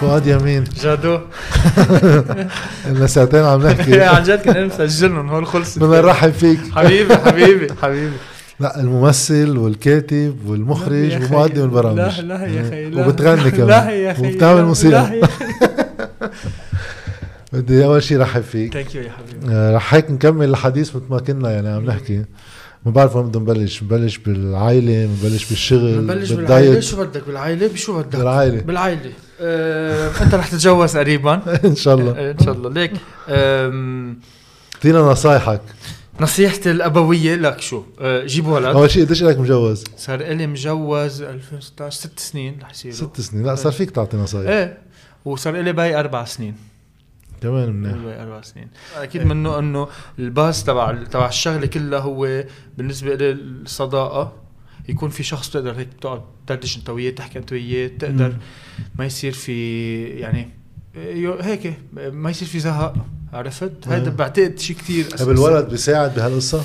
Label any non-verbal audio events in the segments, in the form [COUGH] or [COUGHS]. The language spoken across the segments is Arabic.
فؤاد يمين. [LAUGHS] جادو. [LAUGHS] لنا ساعتين عم نحكي. [LAUGHS] عن جد كنا مسجلهم هول خلصت بدنا نرحب فيك. حبيبي حبيبي حبيبي. لا الممثل والكاتب والمخرج ومقدم. البرامج لا لا يا خي وبتغني كمان. لا يا خي وبتعمل موسيقى لا يا خي. بدي أول شيء رحب فيك. thank you يا حبيبي. آه، رح هيك نكمل الحديث مثل ما كنا يعني عم نحكي. ما بعرف وين بدنا نبلش. نبلش بالعائلة نبلش بالشغل نبلش بالعائلة. بالدايت. شو بدك؟ بالعائلة؟ بشو بدك؟ بالعائلة. بالعائلة. آه، أنت رح تتجوز قريبا. [LAUGHS] إن شاء الله. آه، إن شاء الله. ليك اعطينا نصايحك. نصيحتي الأبوية لك شو؟ آه، جيب ولد أول شيء قديش لك مجوز؟ صار إلي مجوز 2016 ست سنين رح يصيروا. ست سنين. لا صار فيك تعطي نصايح. إيه وصار إلي باقي أربع سنين. كمان منيح. باقي أربع سنين. أكيد منه إنه الباس تبع تبع الشغلة كلها هو بالنسبة لي الصداقة. يكون في شخص تقدر هيك تقعد تدردش انت وياه تحكي انت وياه تقدر. ما يصير في يعني هيك ما يصير في زهق عرفت؟ هذا بعتقد شيء كتير طيب الولد بيساعد بهالقصة؟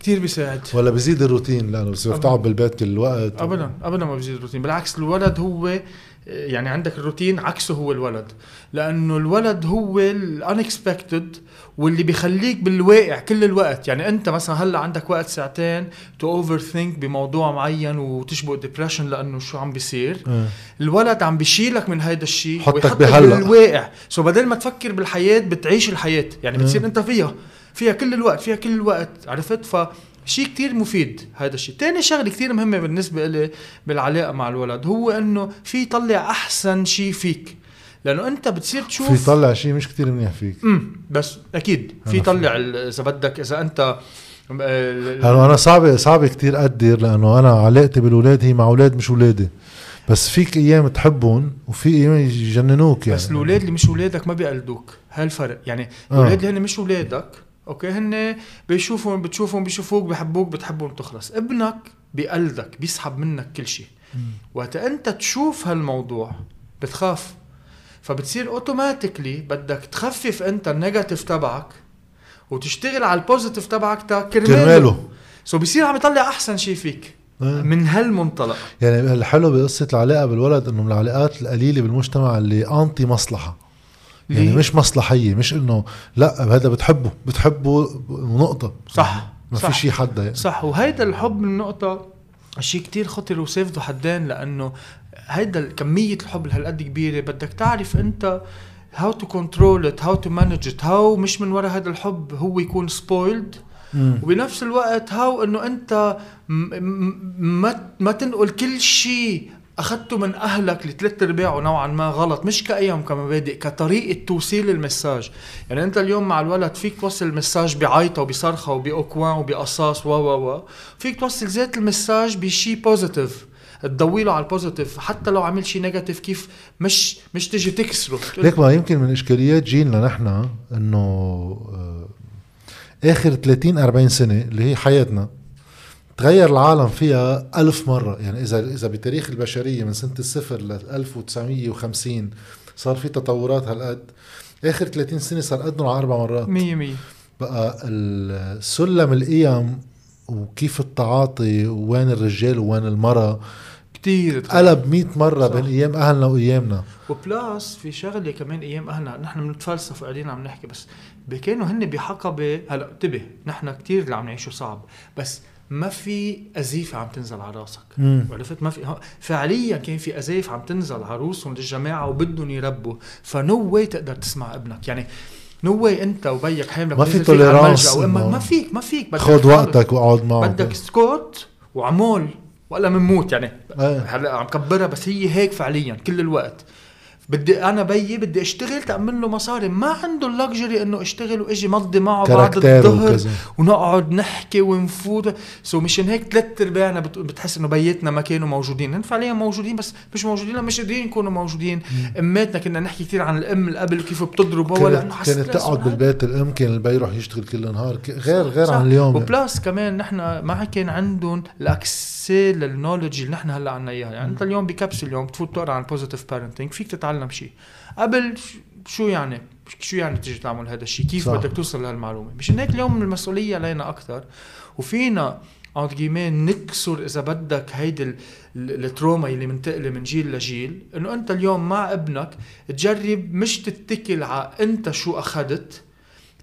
كتير بيساعد. ولا بيزيد الروتين؟ لأنه بصير. تقعد بالبيت كل الوقت ابدا ابدا ما بيزيد الروتين. بالعكس الولد هو يعني عندك الروتين عكسه هو الولد. لأنه الولد هو الانكسبكتد واللي بيخليك بالواقع كل الوقت. يعني أنت مثلا هلأ عندك وقت ساعتين to overthink بموضوع معين وتشبه depression لأنه شو عم بيصير. آه. الولد عم بيشيلك من هيدا الشيء حطك ويحطك بهلأ. بالواقع. so بدل ما تفكر بالحياة بتعيش الحياة. يعني بتصير مم. أنت فيها. فيها كل الوقت فيها كل الوقت عرفت؟ ف شيء كتير مفيد هذا الشيء. تاني شغلة كتير مهمة بالنسبة لي بالعلاقة مع الولد هو إنه في يطلع أحسن شيء فيك. لأنه أنت بتصير تشوف في يطلع شيء مش كتير منيح فيك. امم بس أكيد في يطلع إذا بدك إذا أنت آه، لأنه أنا صعب صعب كتير أقدر لأنه أنا علاقتي بالاولاد هي مع أولاد مش اولادي بس فيك أيام تحبهم وفي أيام يجننوك يعني. بس الاولاد اللي مش اولادك ما بيقلدوك هالفرق يعني آه. الاولاد اللي هن مش اولادك أوكي؟ هن بيشوفهم بتشوفهم بيشوفوك بحبوك بتحبهم تخلص. ابنك بيقلدك بيسحب منك كل شيء. وقت أنت تشوف هالموضوع بتخاف. فبتصير automatically بدك تخفف أنت ال negative تبعك وتشتغل على ال positive تبعك تا كرماله. so بيصير عم يطلع أحسن شيء فيك آه. من هالمنطلق. يعني الحلو بقصة العلاقة بالولد إنه من العلاقات القليلة بالمجتمع اللي anti مصلحة. يعني؟ مش مصلحية مش إنه لا هذا بتحبه بتحبه ونقطة صح ما. في شيء حدا يعني. صح وهيدا الحب من نقطة شيء كتير خطر وسيف ذو حدين لأنه هيدا كمية الحب اللي هالقد كبيرة بدك تعرف أنت how to control it how to manage it how مش من وراء هذا الحب هو يكون مم. وبنفس الوقت هاو إنه أنت ما ما تنقل كل شيء اخذته من أهلك لثلاث ارباعه نوعا ما غلط مش كأيام كمبادئ كطريقة توصيل المساج. يعني أنت اليوم مع الولد فيك توصل المساج بعيطة وبصرخة وباكوان وبقصاص و و و. فيك توصل ذات ال message بشيء positive تضوي له على ال positive حتى لو عمل شيء negative كيف مش مش تجي تكسره. ليك ما يمكن من إشكاليات جيلنا نحن إنه آه، آخر 30 40 سنة اللي هي حياتنا تغير العالم فيها ألف مرة. يعني إذا إذا بتاريخ البشرية من سنة الصفر ل 1950 صار في تطورات هالقد آخر 30 سنة صار قدهم على أربع مرات. مية مية. بقى السلم القيم وكيف التعاطي وين الرجال وين المرأة. كتير. قلب 100 مرة صح. بين أيام أهلنا وأيامنا. وبلاس في شغلة كمان أيام أهلنا نحن بنتفلسف وقاعدين عم نحكي بس كانوا هن بحقبة هلأ انتبه نحن كتير اللي عم نعيشه صعب بس ما في ازيفه عم تنزل على راسك. عرفت؟ ما في فعليا كان في ازايف عم تنزل على روسهم للجماعة وبدهم يربوا. ف no way تقدر تسمع ابنك. يعني no way أنت وبيك حاملك ما في وامك إنه ما فيك ما فيك. بدك خذ وقتك واقعد معه. بدك سكوت وعمول ولا منموت يعني إيه. هلا عم كبرها بس هي هيك فعليا كل الوقت. بدي أنا بيي بدي أشتغل تأمن له مصاري. ما عنده ال luxury إنه أشتغل وإجي مضي معه بعد الظهر وكذا. ونقعد نحكي ونفوت. so مشان هيك ثلاث أرباعنا بت- بتحس إنه بيتنا ما كانوا موجودين. هن فعليا موجودين بس مش موجودين مش قادرين يكونوا موجودين. أماتنا كنا نحكي كثير عن الأم اللي قبل وكيف بتضربها لأنه كانت, تقعد بالبيت الأم كان البي يروح يشتغل كل النهار. ك- غير غير صح. عن اليوم. يعني. و plus كمان نحن ما كان عندهم ال access لل knowledge اللي نحن هلأ عنا إياها. يعني أنت اليوم بكبسه اليوم بتفوت تقرأ عن positive parenting فيك تتعلم شيء قبل شو يعني؟ شو يعني تيجي تعمل هذا الشيء كيف صح. بدك توصل لهالمعلومة؟ مشان هيك اليوم المسؤولية علينا أكثر وفينا أنت نكسر إذا بدك هيدي ال- ال- ال trauma اللي منتقله من جيل لجيل إنه أنت اليوم مع ابنك تجرب مش تتكل على أنت شو أخذت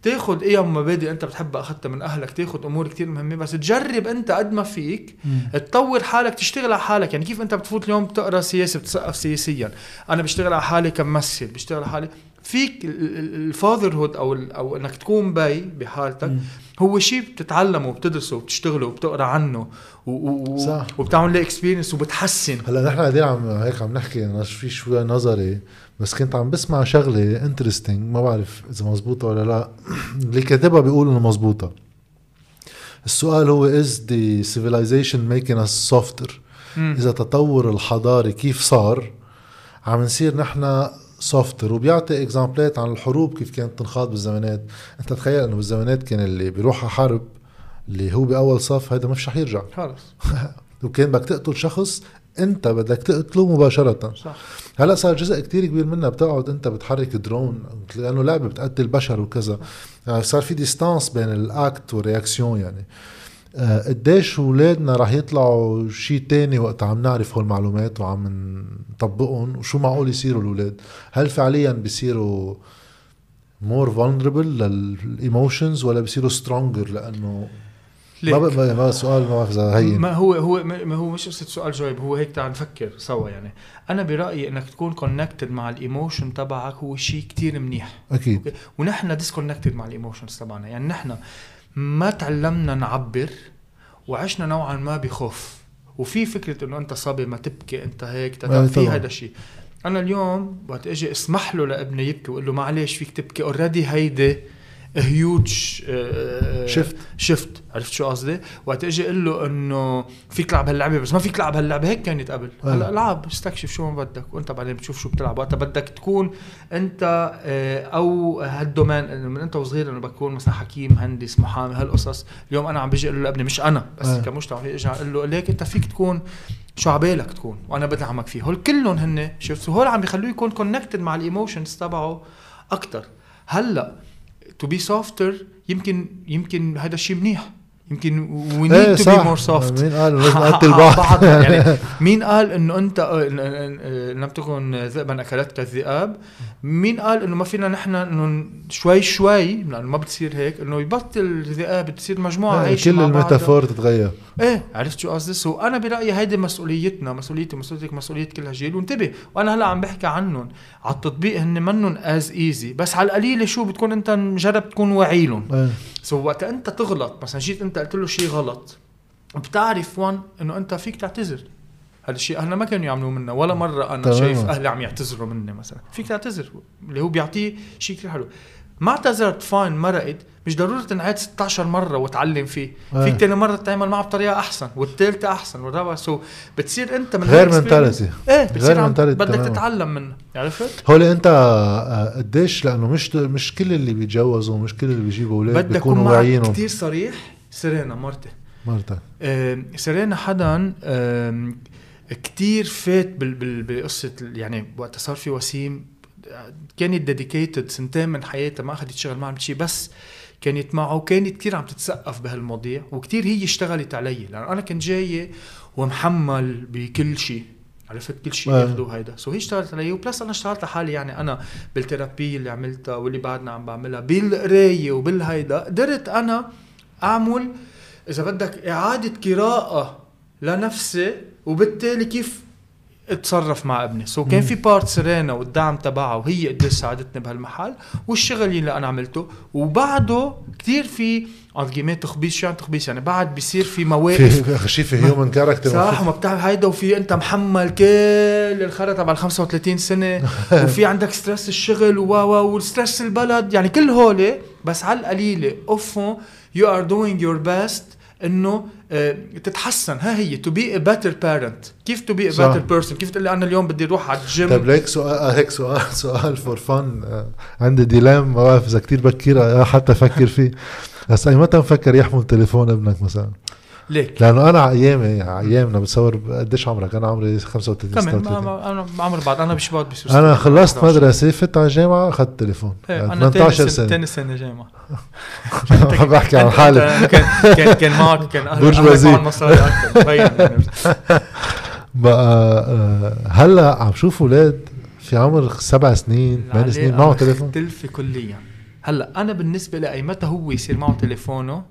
تاخذ إيه مبادئ أنت بتحبها أخذتها من أهلك تاخذ أمور كتير مهمة بس تجرب أنت قد ما فيك تطور حالك تشتغل على حالك. يعني كيف أنت بتفوت اليوم بتقرأ سياسة بتثقف سياسيا؟ أنا بشتغل على حالي كممثل بشتغل على حالي. فيك ال fatherhood أو أو إنك تكون بي بحالتك هو شيء بتتعلمه وبتدرسه وبتشتغله وبتقرأ عنه و- و- صح. وبتعمل له experience وبتحسن. هلا نحن قاعدين عم هيك عم نحكي في شوي نظري. بس كنت عم بسمع شغلة interesting ما بعرف إذا مزبوطة ولا لا. [CLEARS THROAT] اللي كاتبها بيقول إنه مزبوطة. السؤال هو the civilization making us softer مم. إذا تطور الحضاري كيف صار؟ عم نصير نحن softer وبيعطي exampleات عن الحروب كيف كانت تنخاض بالزمانات. أنت تخيل إنه بالزمانات كان اللي بيروح على حرب اللي هو بأول صف هذا مش رح يرجع. خلص. [LAUGHS] وكان بدك تقتل شخص انت بدك تقتله مباشرة. صح. هلا صار جزء كتير كبير منها بتقعد انت بتحرك درون لأنه لعبة بتقتل بشر وكذا. يعني صار في distance بين ال act وال fr: réaction يعني. آه، قديش اولادنا رح يطلعوا شيء تاني وقت عم نعرف هول المعلومات وعم نطبقهم وشو معقول يصيروا الاولاد هل فعليا بيصيروا more vulnerable لل emotions ولا بيصيروا stronger لأنه ما ليك. بقى ما سؤال ما بعرف إذا ما هو هو ما ما هو مش قصة سؤال جواب هو هيك تعال نفكر سوا يعني. أنا برأيي إنك تكون connected مع ال emotion تبعك هو شيء كتير منيح. أكيد. أوكي؟ ونحن disconnected مع ال emotions تبعنا. يعني نحن ما تعلمنا نعبر وعشنا نوعا ما بخوف. وفي فكرة إنه أنت صبي ما تبكي أنت هيك تتا في. هذا الشيء أنا اليوم وقت إجي اسمح له لابني يبكي وأقول له معلش فيك تبكي. already هيدي huge shift. شفت عرفت شو قصدي؟ وقت إجي أقول له إنه فيك تلعب هاللعبة بس ما فيك تلعب هاللعبة هيك كانت قبل آه. هلا العب استكشف شو ما بدك وأنت بعدين بتشوف شو بتلعب وقتها بدك تكون أنت آه، أو هالدومين من أنت وصغير انه بكون مثلا حكيم مهندس محامي هالقصص اليوم أنا عم بيجي أقول له لابني مش أنا بس آه. كمجتمع في أجي أقول له ليك أنت فيك تكون شو عبالك تكون وأنا بدعمك فيه هول كلهم هن شفت هول عم بيخلوه يكون connected مع ال emotions تبعه أكثر هلأ to be softer يمكن يمكن هذا الشيء منيح. يمكن we need to be more soft مين قال؟ لازم [LAUGHS] نقتل بعض. [LAUGHS] يعني. [LAUGHS] مين قال إنه أنت آه، إن- إن لم تكن ذئبا أكلتك الذئاب؟ مين قال إنه ما فينا نحن إنه شوي شوي لأنه ما بتصير هيك إنه يبطل الذئاب تصير مجموعة عايشة كل. ال metaphor تتغير. إيه عرفت شو قصدي؟ so أنا برأيي هيدي مسؤوليتنا مسؤوليتي مسؤوليتك مسؤوليه كل هالجيل وانتبه وأنا هلأ عم بحكي عنهم. على التطبيق هن منهم as easy بس على القليله شو بتكون أنت مجرب تكون واعي لهم so وقت أنت تغلط مثلا جيت أنت قلت له شيء غلط بتعرف one إنه أنت فيك تعتذر. هذا الشيء أهلنا ما كانوا يعملوا منا ولا مرة أنا تماماً. شايف أهلي عم يعتذروا مني مثلا. فيك تعتذر اللي هو بيعطيه شيء كثير حلو. ما اعتذرت fine مرقت. مش ضروري تنعاد 16 مرة وتعلم فيه. آه. فيك تاني مرة تعمل معه بطريقة أحسن والثالثه أحسن والرابعة. so بتصير أنت من غير mentality. إيه بتصير غير عم بدك. تتعلم منه. عرفت؟ هول أنت آه، قديش؟ لأنه مش مش كل اللي بيتجوزوا مش كل اللي بيجيبوا أولاد بيكونوا معك واعيينهم. كثير صريح. سيرينا مرتي مرتك آم، سيرينا حدا آم، كتير فات ال- يعني وقت صار في وسيم. آه، كانت dedicated سنتين من حياتها ما أخذت تشتغل معه شيء بس كانت معه وكانت كتير عم تتثقف بهالمواضيع وكتير هي اشتغلت علي لأنه أنا كنت جاي ومحمل بكل شيء عرفت كل شيء. ياخذوه هيدا so هي اشتغلت علي و plus أنا اشتغلت على حالي يعني أنا بال therapy اللي عملتها واللي بعدنا عم بعملها بالقراية وبالهيدا قدرت أنا أعمل إذا بدك إعادة قراءة لنفسي وبالتالي كيف اتصرف مع ابني. so كان. في part سيرينا والدعم تبعها وهي قديش ساعدتني بهالمحل والشغل اللي أنا عملته. وبعده كتير في argument تخبيص شو يعني تخبيص يعني بعد بيصير في مواقف. [LAUGHS] في شيء في human character صح وما بتعمل هيدا وفي أنت محمل كل الخرا تبع ال 35 سنة. [LAUGHS] وفي عندك stress الشغل و و وال stress البلد يعني كل هول بس على القليلة. اوفون you are doing your best إنه آه، تتحسن. how to be a better parent كيف to be a. better person كيف تقول لي أنا اليوم بدي أروح على الجيم طيب ليك سؤال آه، هيك سؤال [LAUGHS] سؤال for fun عندي dilemma ما بعرف إذا كثير بكير آه، حتى أفكر فيه. بس أي متى مفكر يحمل تليفون ابنك مثلا؟ ليك. لأنه أنا على ايامي على ايامنا بتصور قديش عمرك؟ أنا عمري 35 كمان 36 ما- أنا بعمر بعض أنا بشباط بس أنا خلصت مدرسة فت على الجامعة أخذت تليفون. إيه أنا 18 18 سنه تاني سنة جامعة. [LAUGHS] عم بحكي عن حالي. كان كان كان معك كان. معهم مصاري أكثر يعني بقى آه، هلا عم شوف أولاد في عمر سبع سنين ثمان سنين معه تليفون. مختلفة كليا. هلا أنا بالنسبة لي متى هو يصير معه تليفونه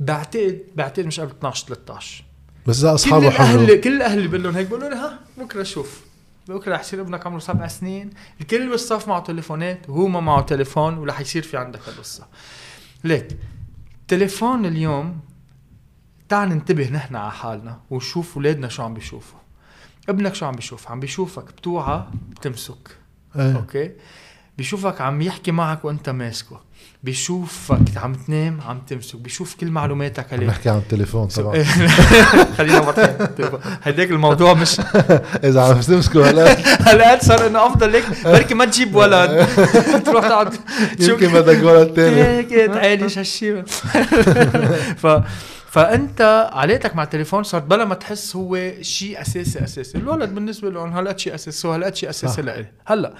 بعتقد بعتقد مش قبل 12 13 بس اذا كل اصحابه الاهل حملوا كل الأهل اللي بقول لهم هيك بقولوا لي ها بكرة شوف بكرة رح يصير ابنك عمره سبع سنين. الكل بالصف معه تليفونات وهو ما معه تليفون ورح يصير في عندك القصة ليك تليفون اليوم تعال ننتبه نحن على حالنا ونشوف اولادنا شو عم بيشوفوا. ابنك شو عم بيشوف عم بيشوفك بتوعى بتمسك. إيه. أوكي؟ بيشوفك عم يحكي معك وأنت ماسكه. بيشوفك عم تنام عم تمسك بيشوف كل معلوماتك عم عليه نحكي عن التليفون طبعا. [LAUGHS] خلينا مرتين هداك الموضوع مش [LAUGHS] إذا عم تمسكوا هلأ. [LAUGHS] هلأ صار إنه أفضل. ليك بركي ما تجيب ولد. تروح تقعد يمكن بدك ولد تاني. هيك تعالج هالشيء ف فأنت علاقتك مع التليفون صارت بلا ما تحس هو شيء أساسي أساسي. الولد بالنسبة لهم هالقد شيء أساسي وهالقد شيء أساسي. لإلي. هلأ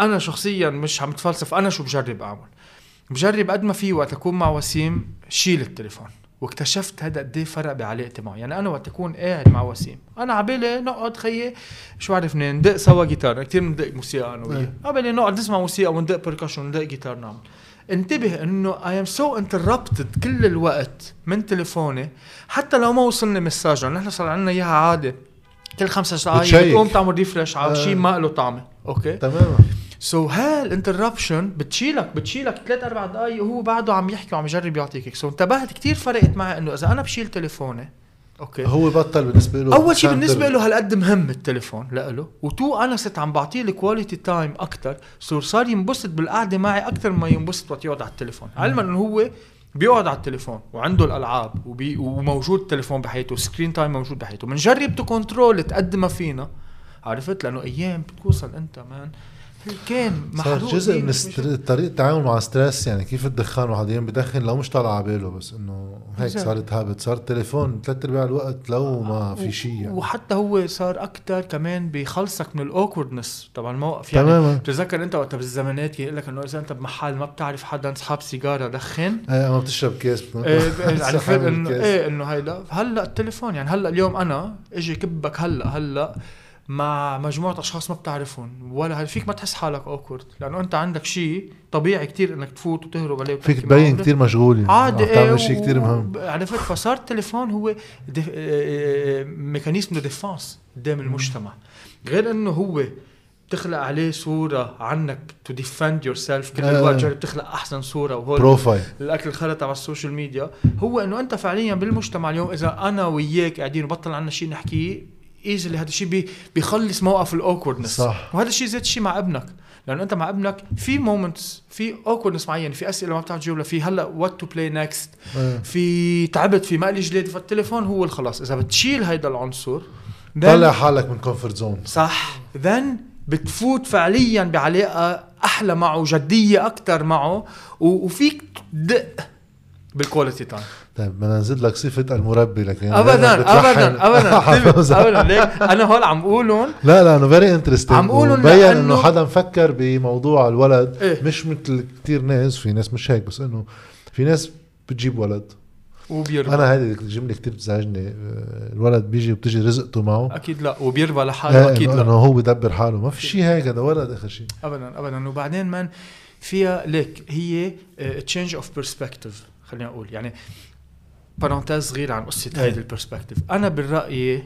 أنا شخصيا مش عم تفلسف أنا شو بجرب أعمل؟ بجرب قد ما في وقت أكون مع وسيم شيل التليفون. واكتشفت هذا قد إيه فرق بعلاقتي معه. يعني أنا وقت أكون قاعد مع وسيم. أنا عبالي نقعد خيي شو بعرف منين ندق سوا جيتار. كثير بندق موسيقى أنا وياه. إيه. عبالي نقعد نسمع موسيقى وندق percussion وندق جيتار نعمل. انتبه إنه I am so interrupted كل الوقت من تليفوني. حتى لو ما وصلني message نحن صار عندنا إياها عادة. كل خمسة دقائق. بتقوم تعمل refresh على آه. شيء ما له طعمة. أوكي؟ تماما. so, هال interruption بتشيلك بتشيلك ثلاث أربع دقائق وهو بعده عم يحكي وعم يجرب يعطيك so, انتبهت كثير فرقت معي إنه إذا أنا بشيل تليفوني أوكي. هو بطل بالنسبة له أول شيء. بالنسبة له هالقد مهم التليفون لإله. و two أنا صرت عم بعطيه ال quality time أكثر so صار ينبسط بالقعدة معي أكثر ما ينبسط وقت يقعد على التليفون. علما إنه هو بيقعد على التليفون وعنده الألعاب وبي وموجود التليفون بحياته. screen time موجود بحياته. بنجرب to control قد ما فينا. عرفت؟ لأنه أيام بتوصل أنت مان كان صار محروق جزء من طريقة التعامل مع stress يعني كيف الدخان واحد أيام بدخن لو مش طالع على باله بس إنه هيك. صارت habit صار التليفون ثلاث أرباع الوقت لو ما في شيء يعني. وحتى هو صار أكثر كمان بيخلصك من ال awkwardness. تبع الموقف يعني تماما. بتتذكر أنت وقت بالزمانات يقول لك إنه إذا أنت بمحل ما بتعرف حدا اصحاب سيجارة دخن. إيه اما بتشرب كاس بتنط- إيه [LAUGHS] عرفت بتسحب إنه. إيه إنه هيدا هلأ التليفون يعني هلأ اليوم أنا إجي كبك هلأ هلأ مع مجموعة أشخاص ما بتعرفهم ولا فيك ما تحس حالك awkward لأنه أنت عندك شيء طبيعي كتير إنك تفوت وتهرب عليه فيك. تبين كثير مشغول يعني عادي إيه تعمل شيء كثير مهم. عرفت؟ فصار التليفون هو دف... آه، mechanism defense قدام المجتمع. غير إنه هو بتخلق عليه صورة عنك to defend yourself كل آه. الوقت جرب تخلق أحسن صورة وهول profile الأكل الخرا تبع ال social media هو إنه أنت فعليا بالمجتمع اليوم إذا أنا وياك قاعدين وبطل عنا شيء نحكيه easily هذا الشيء بي بيخلص موقف ال awkwardness صح. وهذا الشيء زيت الشيء مع ابنك. لأنه أنت مع ابنك في moments في awkwardness معين في أسئلة ما بتعرف تجاوبها في هلأ what to play next. في تعبت في مقلي جلاد فالتليفون هو الخلاص إذا بتشيل هيدا العنصر طلع حالك من comfort zone صح. then بتفوت فعليا بعلاقة أحلى معه جدية أكثر معه وفيك تدق بال quality time طيب بدنا نزيد لك صفة المربي لك يعني ابدا. ابدا ابدا. [LAUGHS] حافظها. ابدا. ليك أنا هول عم قولهم. لا لا أنه very interesting عم قولن بين لأنه- انه حدا مفكر بموضوع الولد. إيه. مش مثل كتير ناس في ناس مش هيك بس إنه في ناس بتجيب ولد. وبيربى. أنا هذه الجمله كتير بتزعجني. آه، الولد بيجي وبتجي رزقته معه. أكيد لا وبيربى لحاله آه، أكيد إنه لا. إنه هو بدبر حاله. ما في شيء هيك هذا ولد آخر شيء ابدا ابدا. وبعدين من فيها ليك هي change of perspective خلينا نقول يعني parenthèse صغيره عن قصة. هيدي ال perspective أنا بالرأي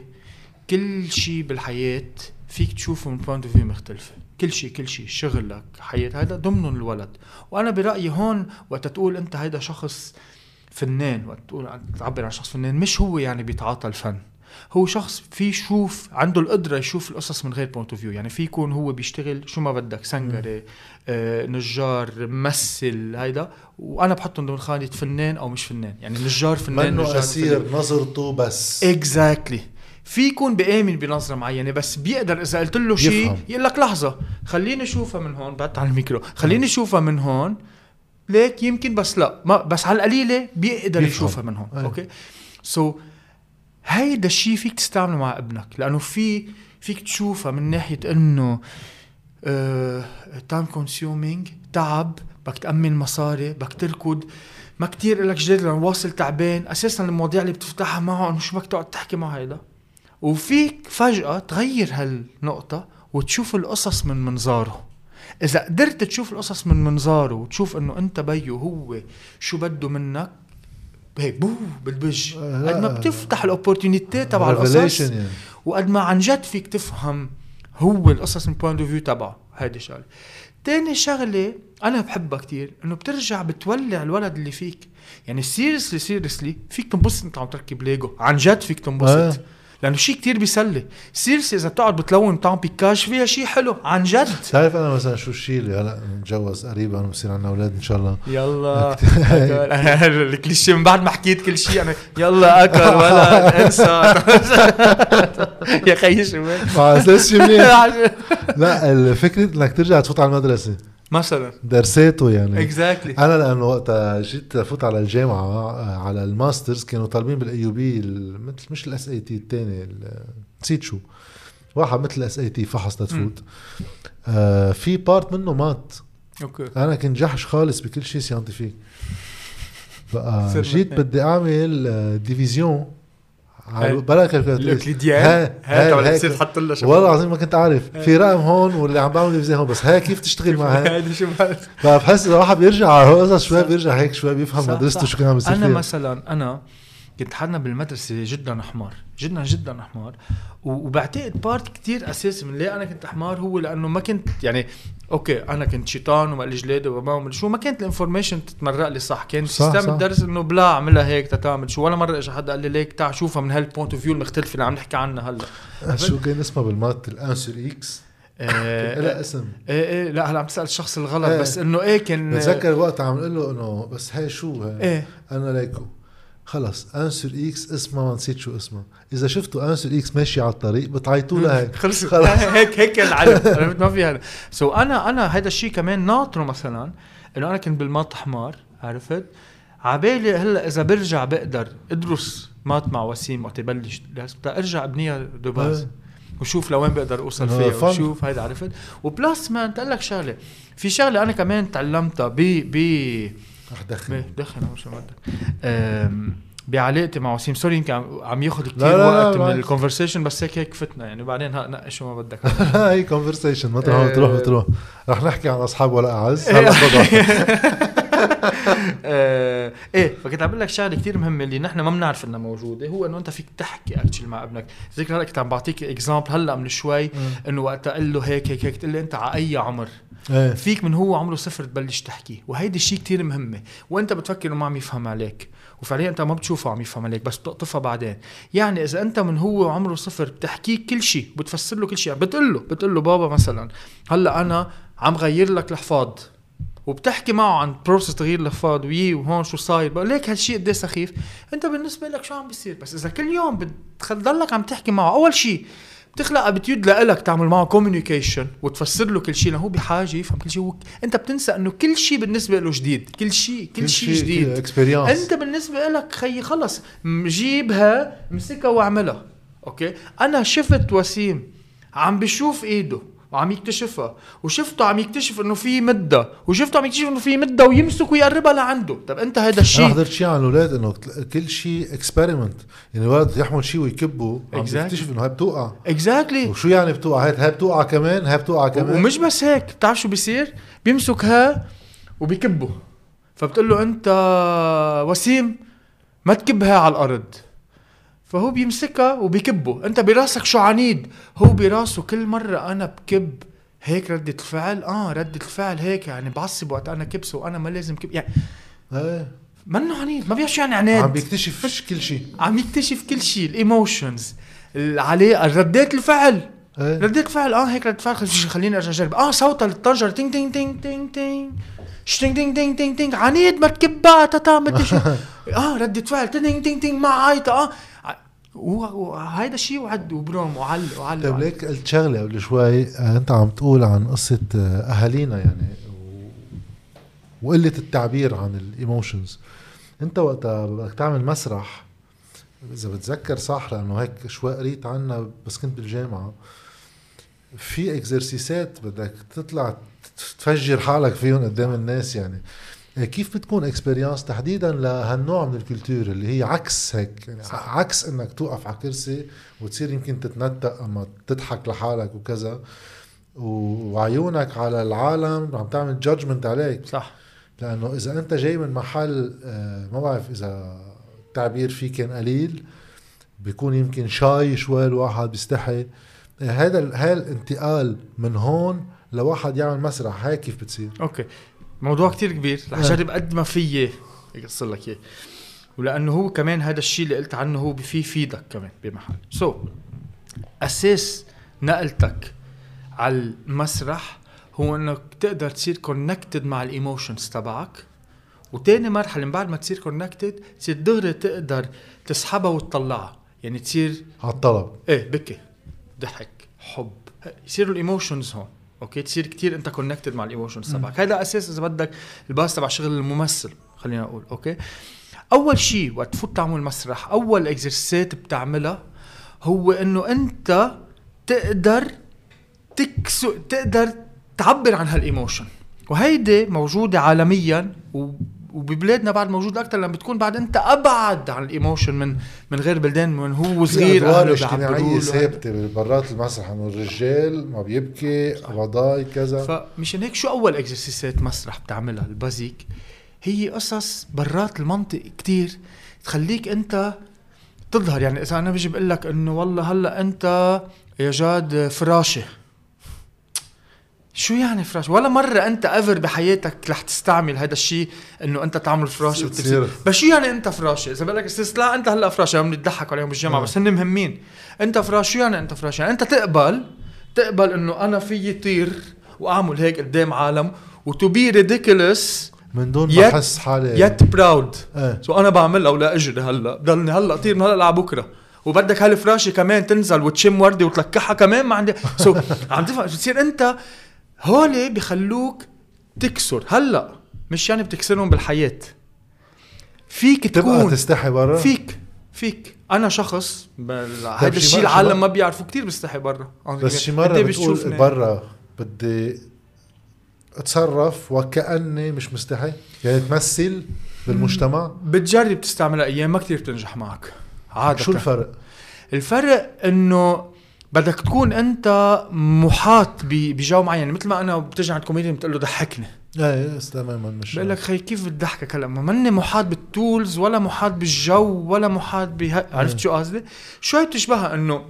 كل شيء بالحياة فيك تشوفه من point of view مختلفه كل شيء كل شيء شغلك حياة هذا ضمنهم الولد. وأنا برأيي هون وقت تقول أنت هيدا شخص فنان وقت تقول تعبر عن شخص فنان مش هو يعني بيتعاطى الفن. هو شخص في يشوف عنده القدرة يشوف القصص من غير point of view يعني في يكون هو بيشتغل شو ما بدك سنكري آه نجار ممثل هيدا. وأنا بحطهم ضمن خانة فنان أو مش فنان. يعني نجار فنان منه نجار أسير نظرته بس. exactly في يكون بآمن بنظرة معينة بس بيقدر إذا قلت له شيء. يقول لك لحظة خليني أشوفها من هون بعدت على الميكرو. خليني أشوفها من هون. ليك يمكن بس لا. ما بس على القليلة بيقدر. يشوفها من هون. أيه. أوكي؟ so, هيدا الشيء فيك تستعمله مع ابنك لأنه في فيك تشوفها من ناحية إنه time uh, consuming تعب بدك تأمن مصاري بدك تركض. ما كتير لك جديد لأنه واصل تعبان. أساسا المواضيع اللي بتفتحها معه إنه شو بدك تقعد تحكي مع هيدا؟ وفيك فجأة تغير هالنقطة وتشوف القصص من منظاره. إذا قدرت تشوف القصص من منظاره وتشوف إنه أنت بيو هو شو بده منك هيك بو بالبج آه، قد ما. بتفتح ال opportunity تبع القصص يعني. وقد ما عن جد فيك تفهم هو القصص من point of view تبعه هيدي شغلة تاني شغلة أنا بحبها كتير إنه بترجع بتولع الولد اللي فيك يعني seriously seriously فيك تنبسط أنت عم تركب ليجو عن جد فيك آه. لأنه شيء كتير بيسلي. seriously إذا بتقعد بتلون بتعمل piquage فيها شيء حلو عن جد. بتعرف أنا مثلا شو الشيء اللي هلأ نتجوز قريبا وبصير عندنا أولاد إن شاء الله؟ يلا. [LAUGHS] [LAUGHS] الكليشيه من بعد ما حكيت كل شيء أنا يلا أكل ولا [LAUGHS] انسى. يا خيي شو منيح. لا الفكرة إنك ترجع تفوت على المدرسة. مثلا. درساته يعني. exactly أنا لأنه وقتها جيت افوت على الجامعة آه، على ال masters كانوا طالبين بال AUB مثل مش ال SAT الثاني نسيت شو. واحد مثل ال SAT فحص تفوت آه في part منه math. أوكي. أنا كنت جحش خالص بكل شيء scientifique بقى جيت. بدي أعمل آه، division calculatrice ال euclidienne هاي- هاي تبع بتصير تحط لها شغل. والله العظيم ما كنت عارف. في رقم هون واللي عم بعمل division هون بس هاي كيف تشتغل مع هاي فبحس إذا واحد بيرجع على شوي. بيرجع هيك شوي بيفهم مدرسته. شو كان عم بيصير أنا مثلا أنا كنت حدنا بالمدرسة جدا حمار جدا جدا حمار. وبعتقد part كتير أساسي من ليه أنا كنت حمار هو لأنه ما كنت يعني أوكي أنا كنت شيطان وما لي جلاد وما ومدري شو ما كانت ال information تتمرق لي صح. كان system. الدرس إنه بلا اعملها هيك تتعمل شو ولا مرة اجى حدا قال لي ليك تعال شوفها من هال point of view المختلفة اللي عم نحكي عنها هلا. شو كان اسمها بال math ال answer X آه، لها اسم. إيه إيه لا هلا عم تسأل الشخص الغلط إيه. بس إنه إيه كان بتذكر وقت عم نقول له إنه بس هاي شو هاي إيه. أنا ليكو خلص answer X اسمها ما نسيت شو اسمها إذا شفتوا answer X ماشي على الطريق بتعيطوا لها هيك. خلص. [LAUGHS] هيك هيك العلم. عرفت؟ ما في هذا. so أنا أنا هذا الشيء كمان ناطره مثلا إنه أنا كنت بال math حمار عرفت؟ عبالي هلأ إذا برجع بقدر إدرس math مع وسيم وقت يبلش أرجع ابنيها de base إيه. وشوف لوين بقدر أوصل إنه فيها. وشوف هيدا عرفت؟ و plus ما أنت لك شغلة. في شغلة أنا كمان تعلمتها ب ب رح دخن. بدك أم، بعلاقتي مع وسيم. sorry يمكن عم- عم ياخذ كثير وقت من. ال conversation بس هيك هيك فتنا. يعني بعدين ها نقش شو ما بدك. [LAUGHS] هاي conversation ما إيه. بتروح بتروح رح نحكي عن أصحاب ولا أعز. [LAUGHS] هلا [LAUGHS] آه، إيه فكنت عم لك شغلة كثير مهمة اللي نحن ما بنعرف إنها موجودة هو إنه أنت فيك تحكي actually مع ابنك. ذكر هلأ كنت عم بعطيك example هلأ من شوي إنه وقت أقول له هيك هيك هيك تقول لي أنت على أي عمر؟ إيه. فيك من هو عمره صفر تبلش تحكي. وهيدي الشيء كتير مهمة. وأنت بتفكر إنه ما عم يفهم عليك. وفعليا أنت ما بتشوفه عم يفهم عليك بس بتقطفها بعدين. يعني إذا أنت من هو عمره صفر بتحكيه كل شيء بتفسر له كل شيء بتقول له بتقول له بابا مثلا هلأ أنا عم غير لك الحفاض وبتحكي معه عن process تغيير الحفاض ويي وهون شو صاير. بقول لك هالشيء قد سخيف. أنت بالنسبة لك شو عم بيصير؟ بس إذا كل يوم بتضلك عم تحكي معه. أول شيء بتخلق habitude لإلك تعمل معه communication وتفسر له كل شيء لأنه هو بحاجه يفهم كل شيء. هو أنت بتنسى إنه كل شيء بالنسبة له جديد. كل شيء كل, شيء جديد. experience أنت بالنسبة لك خيي خلص جيبها امسكها واعملها. أوكي؟ أنا شفت وسيم عم بشوف إيده. وعم يكتشفها وشفته عم يكتشف إنه في مدة. وشفته عم يكتشف إنه في مدة ويمسك ويقربها لعنده. طب أنت هذا أنا الشيء حضرت شيء عن الاولاد إنه كل شيء experiment يعني الولد يحمل شيء ويكبه عم Exactly. يكتشف إنه هاي بتوقع. exactly وشو يعني بتوقع؟ هاي هاي بتوقع كمان؟ هاي بتوقع كمان؟ ومش بس هيك. بتعرف شو بيصير؟ بيمسكها وبيكبه. فبتقول له أنت وسيم ما تكبها على الأرض. فهو بيمسكها وبيكبه. انت براسك شو عنيد؟ هو براسه كل مرة أنا بكب هيك ردة الفعل. آه ردة الفعل هيك يعني بعصب وقت أنا كبسه وأنا ما لازم كب. يعني إيه. منه عنيد ما بيعرف شو يعني عناد. عم بيكتشف كل شيء. عم يكتشف كل شيء ال emotions العلاقة ردات الفعل. إيه. رديت فعل آه هيك ردة فعل. خل- خليني أرجع أجرب. آه صوت الطنجر. تينج تينج تينج تينج تينج شتينج تينج تينج تينج تينج عنيد ما تكبها مدري شو آه ردة فعل. تينج تينج تينج مع عيطة آه وهيدا الشيء وعد وبروم وعل وعل طيب. ليك قلت شغله قبل شوي آه، انت عم تقول عن قصة آه، أهالينا يعني. وقلة التعبير عن ال emotions انت وقتها بدك تعمل مسرح إذا بتذكر صح لأنه هيك شوي قريت عنها بس كنت بالجامعة في exercice ات بدك تطلع تفجر حالك فيهم قدام الناس يعني كيف بتكون experience تحديدا لهالنوع من ال culture اللي هي عكس هيك؟ يعني. عكس إنك توقف على كرسي وتصير يمكن تتنتق أما تضحك لحالك وكذا. وعيونك على العالم عم تعمل judgment عليك. صح. لأنه إذا أنت جاي من محل آه، ما بعرف إذا التعبير فيه كان قليل بيكون يمكن shy شوي الواحد بيستحي. هذا هاي الانتقال من هون لواحد يعمل مسرح. هاي كيف بتصير؟ أوكي. موضوع كتير كبير. رح اجرب قد ما فيي اقصر لك إياه. ولأنه هو كمان هذا الشيء اللي قلت عنه هو في فيدك كمان بمحل. so so, أساس نقلتك على المسرح هو إنك تقدر تصير connected مع ال emotions تبعك. وتاني مرحلة من بعد ما تصير connected تصير دغري تقدر تسحبها وتطلعها. يعني تصير على الطلب. إيه بكي. ضحك حب. يصيروا ال emotions هون. أوكي؟ تصير كتير انت connected مع ال emotions تبعك هذا أساس إذا بدك ال base تبع شغل الممثل خلينا نقول أوكي؟ أول شيء وقت تفوت تعمل مسرح أول exercice ات بتعملها هو إنه أنت تقدر تكسو تقدر تعبر عن هال emotion وهيدي موجودة عالميا و وببلادنا بعد موجود أكثر لما بتكون بعد أنت أبعد عن ال emotion من من غير بلدان من هو صغير أهله اجتماعية ثابتة برات المسرح إنه الرجال ما بيبكي وضاي كذا. فمشان هيك شو أول exercice ات مسرح بتعملها؟ ال basic. هي قصص برات المنطق كتير تخليك أنت تظهر. يعني إذا أنا بجي بقول لك إنه والله هلأ أنت يا جاد فراشة. شو يعني فراش؟ ولا مرة أنت ever بحياتك رح تستعمل هذا الشيء إنه أنت تعمل فراش بس شو يعني أنت فراشة؟ إذا بقول لك لا أنت هلأ فراشة عم نضحك عليهم بالجامعة بس هن مهمين. أنت فراش شو يعني أنت فراش؟ يعني أنت تقبل تقبل إنه أنا فيي طير وأعمل هيك قدام عالم و to be ridiculous من دون ما أحس حالي. يت proud so أنا بعملها ولا أجري هلأ. بضلني هلأ طير من هلأ لبكره وبدك هالفراشة كمان تنزل وتشم وردة وتلقحها كمان ما عندي. so [LAUGHS] عم تفهم بتصير؟ أنت هول بخلوك تكسر. هلا مش يعني بتكسرهم بالحياة. فيك تكون تبقى تستحي برا. فيك فيك. أنا شخص هذا الشيء العالم ما بيعرفوا كتير بستحي برا. بس شي مرة بتقول برا بدي أتصرف وكأني مش مستحي. يعني تمثل بالمجتمع. بتجرب تستعملها أيام ما كتير بتنجح معك عادة. شو الفرق؟ الفرق إنه بدك تكون أنت محاط بجو معين. يعني مثل ما أنا بتجي عند كوميديان بتقول له ضحكني. إيه تماما مش بقول لك خي كيف بتضحكك هلا؟ ما ماني محاط بال tools ولا محاط بالجو ولا محاط به عرفت شو قصدي؟ شوي بتشبهها إنه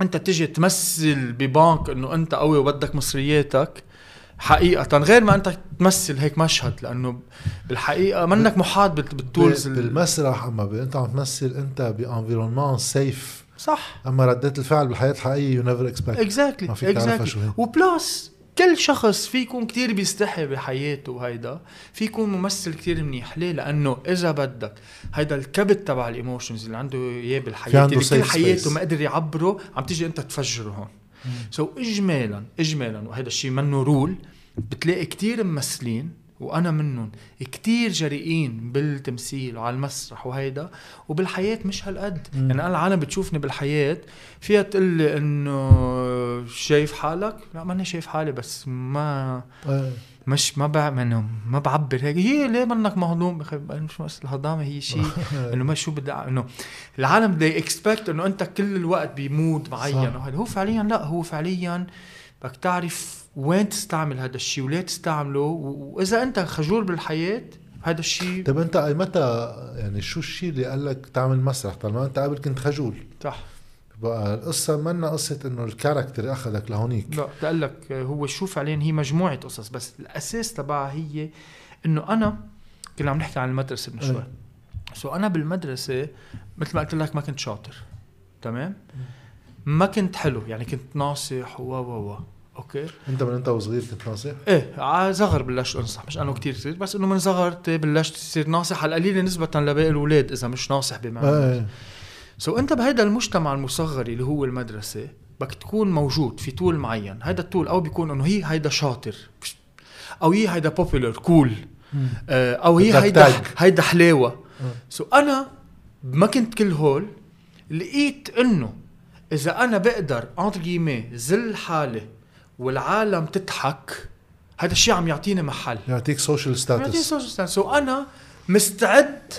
أنت تيجي تمثل ببنك إنه أنت قوي وبدك مصرياتك. حقيقة غير ما أنت تمثل هيك مشهد لأنه بالحقيقة منك محاط بال tools بالمسرح أما أنت عم تمثل أنت ب environnement safe صح. أما ردات الفعل بالحياة الحقيقية you never expect exactly ما فيك تعرفها شو هي. و plus كل شخص في يكون كثير بيستحي بحياته وهيدا في يكون ممثل كثير منيح. ليه؟ لأنه إذا بدك هيدا الكبت تبع ال emotions اللي عنده إياه بالحياة اللي كل حياته ما قدر يعبره عم تيجي أنت تفجره هون. so so اجمالا اجمالا وهذا الشيء منه rule بتلاقي كثير ممثلين وأنا منهم. كتير جريئين بالتمثيل وعلى المسرح وهيدا وبالحياة مش هالقد. يعني أنا العالم بتشوفني بالحياة فيها تقول لي إنه شايف حالك؟ لا ماني شايف حالي بس ما إيه. مش ما بعمل ما بعبر هيك. هي ليه منك مهضوم؟ مش بس الهضامة هي شيء [LAUGHS] إنه ما شو بدي إنه العالم بدي expect إنه أنت كل الوقت ب mood معين وهذا هو فعليا لا هو فعليا بدك تعرف وين تستعمل هذا الشيء وليه تستعمله وإذا أنت خجول بالحياة هذا الشيء طيب أنت أي متى يعني شو الشيء اللي قال لك تعمل مسرح؟ طالما أنت قبل كنت خجول. صح. بقى القصة منا قصة إنه ال character أخذك لهونيك. لا بقول لك هو شو فعليا هي مجموعة قصص بس الأساس تبعها هي إنه أنا كنا عم نحكي عن المدرسة من شوي. so أنا بالمدرسة مثل ما قلت لك ما كنت شاطر. تمام؟ ما كنت حلو. يعني كنت ناصح و و و. أوكي؟ أنت من أنت وصغير كنت ناصح؟ إيه على صغر بلشت أنصح. مش انه كثير صغير بس إنه من صغر بلشت تصير ناصح. على القليلة نسبة لباقي الأولاد إذا مش ناصح بمعنى إيه so أنت بهيدا المجتمع المصغر اللي هو المدرسة بدك تكون موجود في tool معين. هيدا ال tool أو بيكون إنه هي هيدا شاطر أو هي هيدا popular cool آه، أو هي هيدا هيدا حلاوة. so أنا ما كنت كل هول لقيت إنه إذا أنا بقدر entre guillemets ذل حالي والعالم تضحك هذا الشيء عم يعطيني محل. يعطيك social يعطيني status social status so أنا مستعد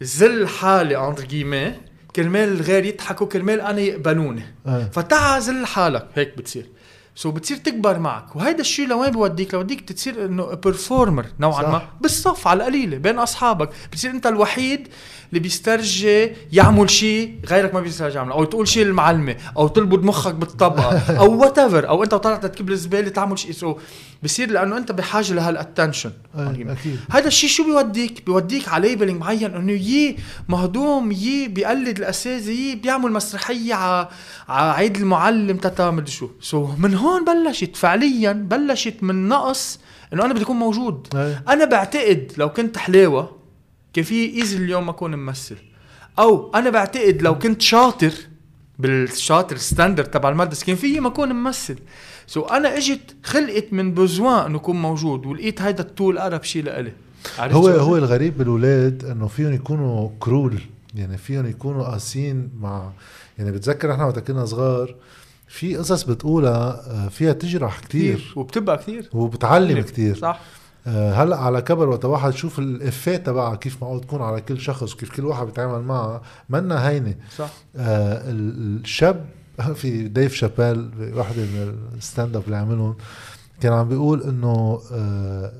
زل حالي انتر جيمي كرمال الغير يضحكوا كرمال أنا يقبلوني. آه. فتعا ذل حالك. هيك بتصير. so بتصير تكبر معك. وهيدا الشيء لوين بوديك؟ لوديك تصير إنه performer نوعا صح. ما. بالصف على القليلة بين أصحابك. بتصير أنت الوحيد اللي بيسترجي يعمل شيء غيرك ما بيسترجي يعمله أو تقول شيء المعلمه أو تلبد مخك بالطبقه [LAUGHS] أو وات أو أنت طلعت تكب الزبالة تعمل شيء so بصير لأنه أنت بحاجة لهال attention أكيد. هذا الشيء شو بيوديك؟ بيوديك على labeling معين إنه يي مهضوم يي بيقلد الأساتذة يي بيعمل مسرحية على عيد المعلم تتا مدري شو، so من هون بلشت فعليا بلشت من نقص إنه أنا بدي أكون موجود، إيه. أنا بعتقد لو كنت حلاوة كان في easy اليوم أكون ممثل. أو أنا بعتقد لو كنت شاطر بالشاطر standard تبع المدرسة كان فيي ما أكون ممثل. so أنا إجت خلقت من besoin إنه اكون موجود ولقيت هيدا ال tool أقرب شيء لإلي. هو هو؟ الغريب بالاولاد إنه فيهم يكونوا cruel يعني فيهم يكونوا قاسيين مع يعني بتذكر إحنا وقت كنا صغار في قصص بتقولها آه، فيها تجرح كتير. وبتبقى كثير وبتعلم كتير. صح. هلا على كبر وقت واحد يشوف ال effet تبعها كيف معقول تكون على كل شخص وكيف كل واحد بيتعامل معها. منا هينة. صح. آه، ال- الشاب [LAUGHS] في ديف شابيل واحدة من ال stand-up اللي عملهم كان عم بيقول إنه آه،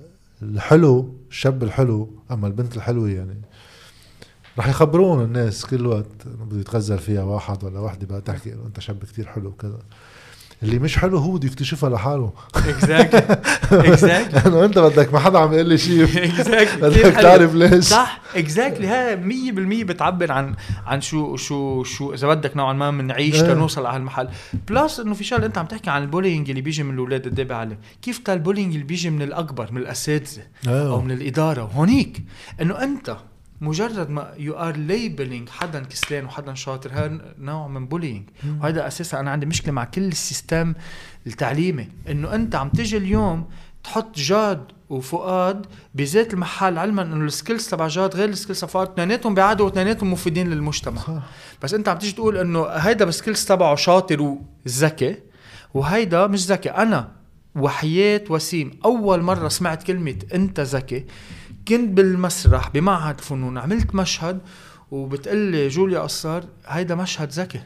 الحلو الشاب الحلو أما البنت الحلوة يعني رح يخبرون الناس كل وقت بده يتغزل فيها واحد ولا وحده بقى تحكي إنه أنت شاب كتير حلو وكذا. اللي مش حلو هو بده يكتشفها لحاله. exactly exactly [LAUGHS] لأنه انت بدك ما حدا عم يقول لي شيء exactly [LAUGHS] بدك تعرف ليش. صح. exactly هاي 100% بتعبر عن عن شو شو شو إذا بدك نوعا ما بنعيش إيه. تنوصل على هالمحل plus إنه في شغلة أنت عم تحكي عن ال bullying اللي بيجي من الأولاد قد إيه بيعلم كيف تا ال bullying اللي بيجي من الأكبر من الأساتذة أو آه. من الإدارة؟ وهونيك. إنه أنت مجرد ما you are labeling حدا كسلان وحدا شاطر هذا نوع من bullying وهذا أساسا أنا عندي مشكلة مع كل ال system التعليمي إنه أنت عم تيجي اليوم تحط جاد وفؤاد بذات المحل علما إنه ال skills تبع جاد غير ال skills تبع فؤاد اثنيناتهم بيعادوا واثنيناتهم مفيدين للمجتمع. صح. بس أنت عم تيجي تقول إنه هيدا بال skills تبعه شاطر وذكي وهيدا مش ذكي. أنا وحياة وسيم أول مرة سمعت كلمة أنت ذكي كنت بالمسرح بمعهد فنون عملت مشهد وبتقلي جوليا قصار هيدا مشهد ذكي.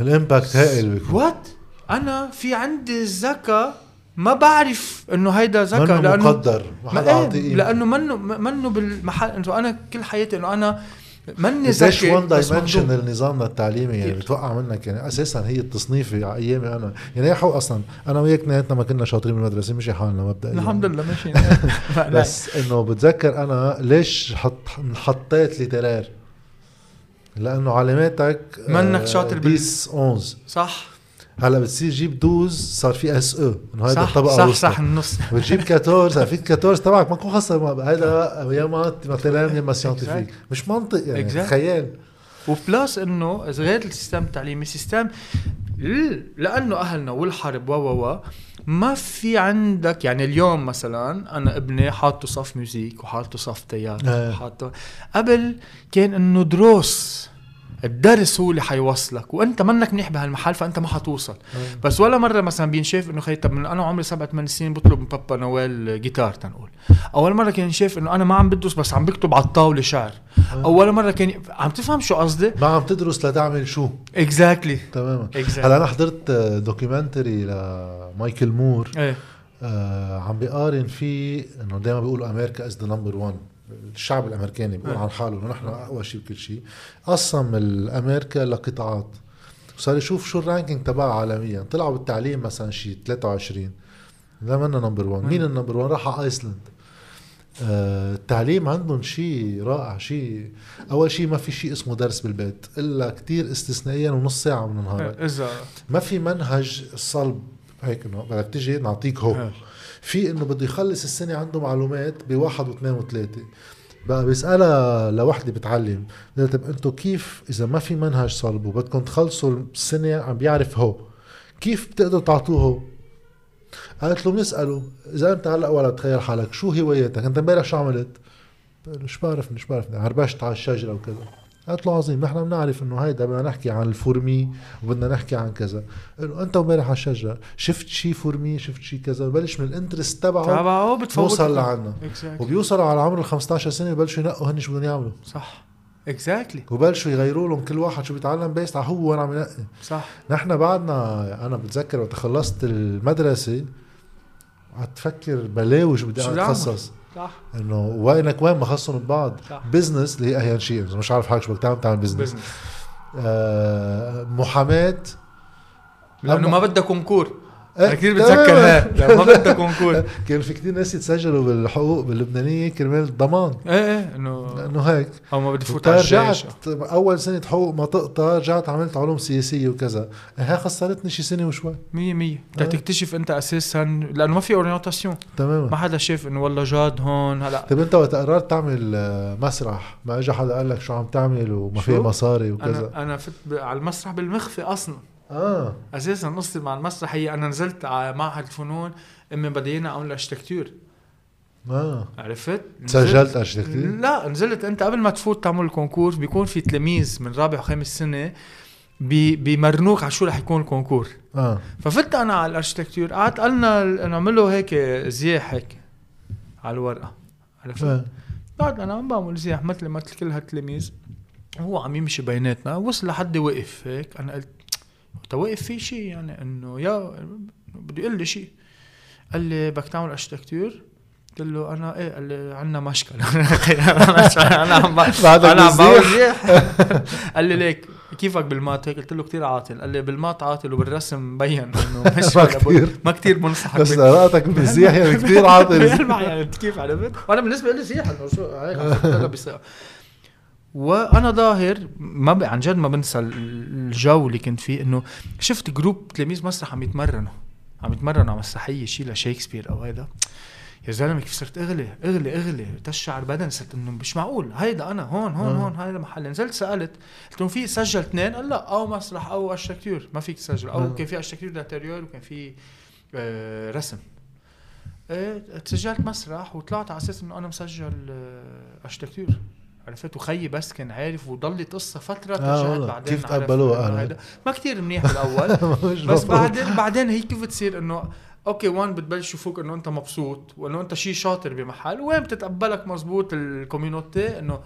ال impact هائل بيكون؟ وقت أنا في عندي الذكاء ما بعرف إنه هيدا ذكاء لأنه مقدر ما حدا إيه،. لأنه منه منه بالمحل إنه أنا كل حياتي إنه أنا قديش ذكي one بس dimension مهضوم. النظام التعليمي يعني. بتوقع منك؟ يعني أساسا هي التصنيفي على أيامي أنا. يعني يا حو أصلا أنا وياك اثنيناتنا ما كنا شاطرين بالمدرسة مشي حالنا مبدئيا. الحمد لله ماشي [LAUGHS] بس إنه بتذكر أنا ليش حط حطيت littéraire لأنه علاماتك منك شاطر بال- 10 11 صح. هلا بتصير جيب 12 صار في اس أو انه هيدا الطبقة صح. صح النص [LAUGHS] بتجيب 14 في 14 تبعك ما تكون خسر هيدا يا ما مثلا يا ما scientifique. مش منطق يعني Exact. خيال و plus إنه غير ال system التعليمي system لأنه أهلنا والحرب و و و ما في عندك يعني اليوم مثلا أنا ابني حاطه صف music وحاطه صف théâtre آه. وحاطه قبل كان إنه دروس الدرس هو اللي حيوصلك وأنت منك منيح بهالمحل فأنت ما حتوصل. بس ولا مرة مثلا بينشاف إنه خي طب من أنا عمري سبعة ثمان سنين بطلب من بابا نوال جيتار تنقول. أول مرة كان شايف إنه أنا ما عم بدرس بس عم بكتب على الطاولة شعر. أول مرة كان عم تفهم شو قصدي؟ ما عم تدرس لتعمل شو؟ exactly تماما. Exactly. هلا أنا حضرت documentary لمايكل مور. إيه. آه عم بيقارن فيه إنه دائما بيقولوا أمريكا is the number 1 الشعب الأمريكاني بيقول. عن حاله إنه نحن أقوى شيء بكل شيء. قسم الأمريكا لقطاعات. وصار يشوف شو ال ranking تبعها عالميا. طلعوا بالتعليم مثلا شيء 23 لا منا number 1 مين ال number 1 راح على آيسلند. آه التعليم عندهم شيء رائع شيء أول شيء ما في شيء اسمه درس بالبيت إلا كتير استثنائيا ونص ساعة من نهارك إذا ما في منهج صلب هيك إنه بدك تيجي نعطيك هو آه. في إنه بده يخلص السنة عنده معلومات بواحد واثنين وثلاثة. بقى بيسألها لوحدة بتعلم. طب أنتوا كيف إذا ما في منهج صلب وبدكم تخلصوا السنة عم بيعرف هو كيف بتقدروا تعطوه؟ قالت له بنسأله إذا أنت هلأ ولد تخيل حالك شو هواياتك؟ أنت امبارح شو عملت؟ شو بعرف شو بعرف عربشت على الشجرة وكذا. قالت له عظيم نحن بنعرف إنه هيدا بدنا نحكي عن الفورمي وبدنا نحكي عن كذا. إنه أنت امبارح على الشجرة شفت شي fourmi شفت شي كذا ببلش من ال interest تبعه تبعه بتفوت. نوصل لعنا. Exactly. وبيوصلوا على عمر ال 15 سنة ببلشوا ينقوا هن شو بدهم يعملوا. صح. exactly وبلشوا يغيروا لهم كل واحد شو بيتعلم based على هو وين عم ينقي. صح. نحن بعدنا أنا بتذكر وقت خلصت المدرسة قعدت تفكر بلاوي شو بدي؟ أتخصص. صح. إنه وينك وين ما خصهم ببعض. business اللي هي اهين شيء. مش عارف حالك شو بدك تعمل تعمل business آه محاماة. لأنه ما بدها concours. أنا كثير تمام. بتذكر [LAUGHS] لأنه ما بدها concours كان في كتير ناس يتسجلوا بالحقوق باللبنانية كرمال الضمان. إيه إيه إنه لأنه هيك. أو ما بدي فوت على رجعت أول سنة حقوق ما تقطع رجعت عملت علوم سياسية وكذا. هي خسرتني شي سنة وشوي. مية مية. آه. تكتشف أنت أساسا لأنه ما في orientation ما تماما حدا شاف إنه والله جاد هون هلا. طيب أنت وقت قررت تعمل آه، مسرح ما اجى حدا قال لك شو عم تعمل وما في؟ مصاري وكذا؟ أنا أنا فت على المسرح بالمخفي أصلا. آه. أساسا قصتي مع المسرح هي أنا نزلت على معهد الفنون أمي بدينا اعمل architecture آه. عرفت؟ سجلت architecture لا نزلت أنت قبل ما تفوت تعمل ال concours بيكون في تلاميذ من رابع وخامس سنة بي بيمرنوك على شو رح يكون ال concours. آه. ففت أنا على ال architecture قعدت قلنا نعمل له هيك زياح هيك على الورقة. عرفت؟ آه. قعد أنا عم بعمل زياح مثل مثل كل هالتلاميذ. هو عم يمشي بيناتنا وصل لحد وقف هيك. أنا قلت واقف في شيء يعني إنه يا بده يقول لي شيء قال لي بدك تعمل اركتكتور قلت له أنا إيه؟ قال لي عندنا مشكل [LAUGHS] أنا عم أنا عم؟ زياح [LAUGHS] قال لي ليك كيفك بالمات؟ هيك قلت له كثير عاطل. قال لي بالمات عاطل وبالرسم مبين إنه [LAUGHS] مش ما كتير. ما كثير بنصحك بس قراءتك بالزيح يعني كثير عاطل. يعني كيف عرفت؟ وأنا بالنسبة لي زيح إنه شو هيك وأنا ظاهر ما ب... عن جد ما بنسى ال- الجو اللي كنت فيه إنه شفت group تلاميذ مسرح عم يتمرنوا عم يتمرنوا على مسرحية شيء لشيكسبير أو هيدا. يا زلمة كيف صرت أغلي أغلي أغلي تشعر بدن صرت إنه مش معقول هيدا أنا هون هون آه. هون هيدا محل. نزلت سألت قلت لهم في سجل اثنين؟ قال لا أو مسرح أو architecture ما فيك تسجل. آه. أو كان في architecture d'intérieur وكان في آه رسم. إيه سجلت مسرح وطلعت على أساس إنه أنا مسجل آه، architecture عرفت وخيي بس كان عارف وضلت قصة فترة آه. بعدين كيف تقبلوها ما كتير منيح بالأول. [LAUGHS] بس. بعدين بعدين هي كيف بتصير إنه okay وين بتبلش يشوفوك إنه أنت مبسوط وإنه أنت شيء شاطر بمحل وين بتتقبلك مزبوط ال community إنه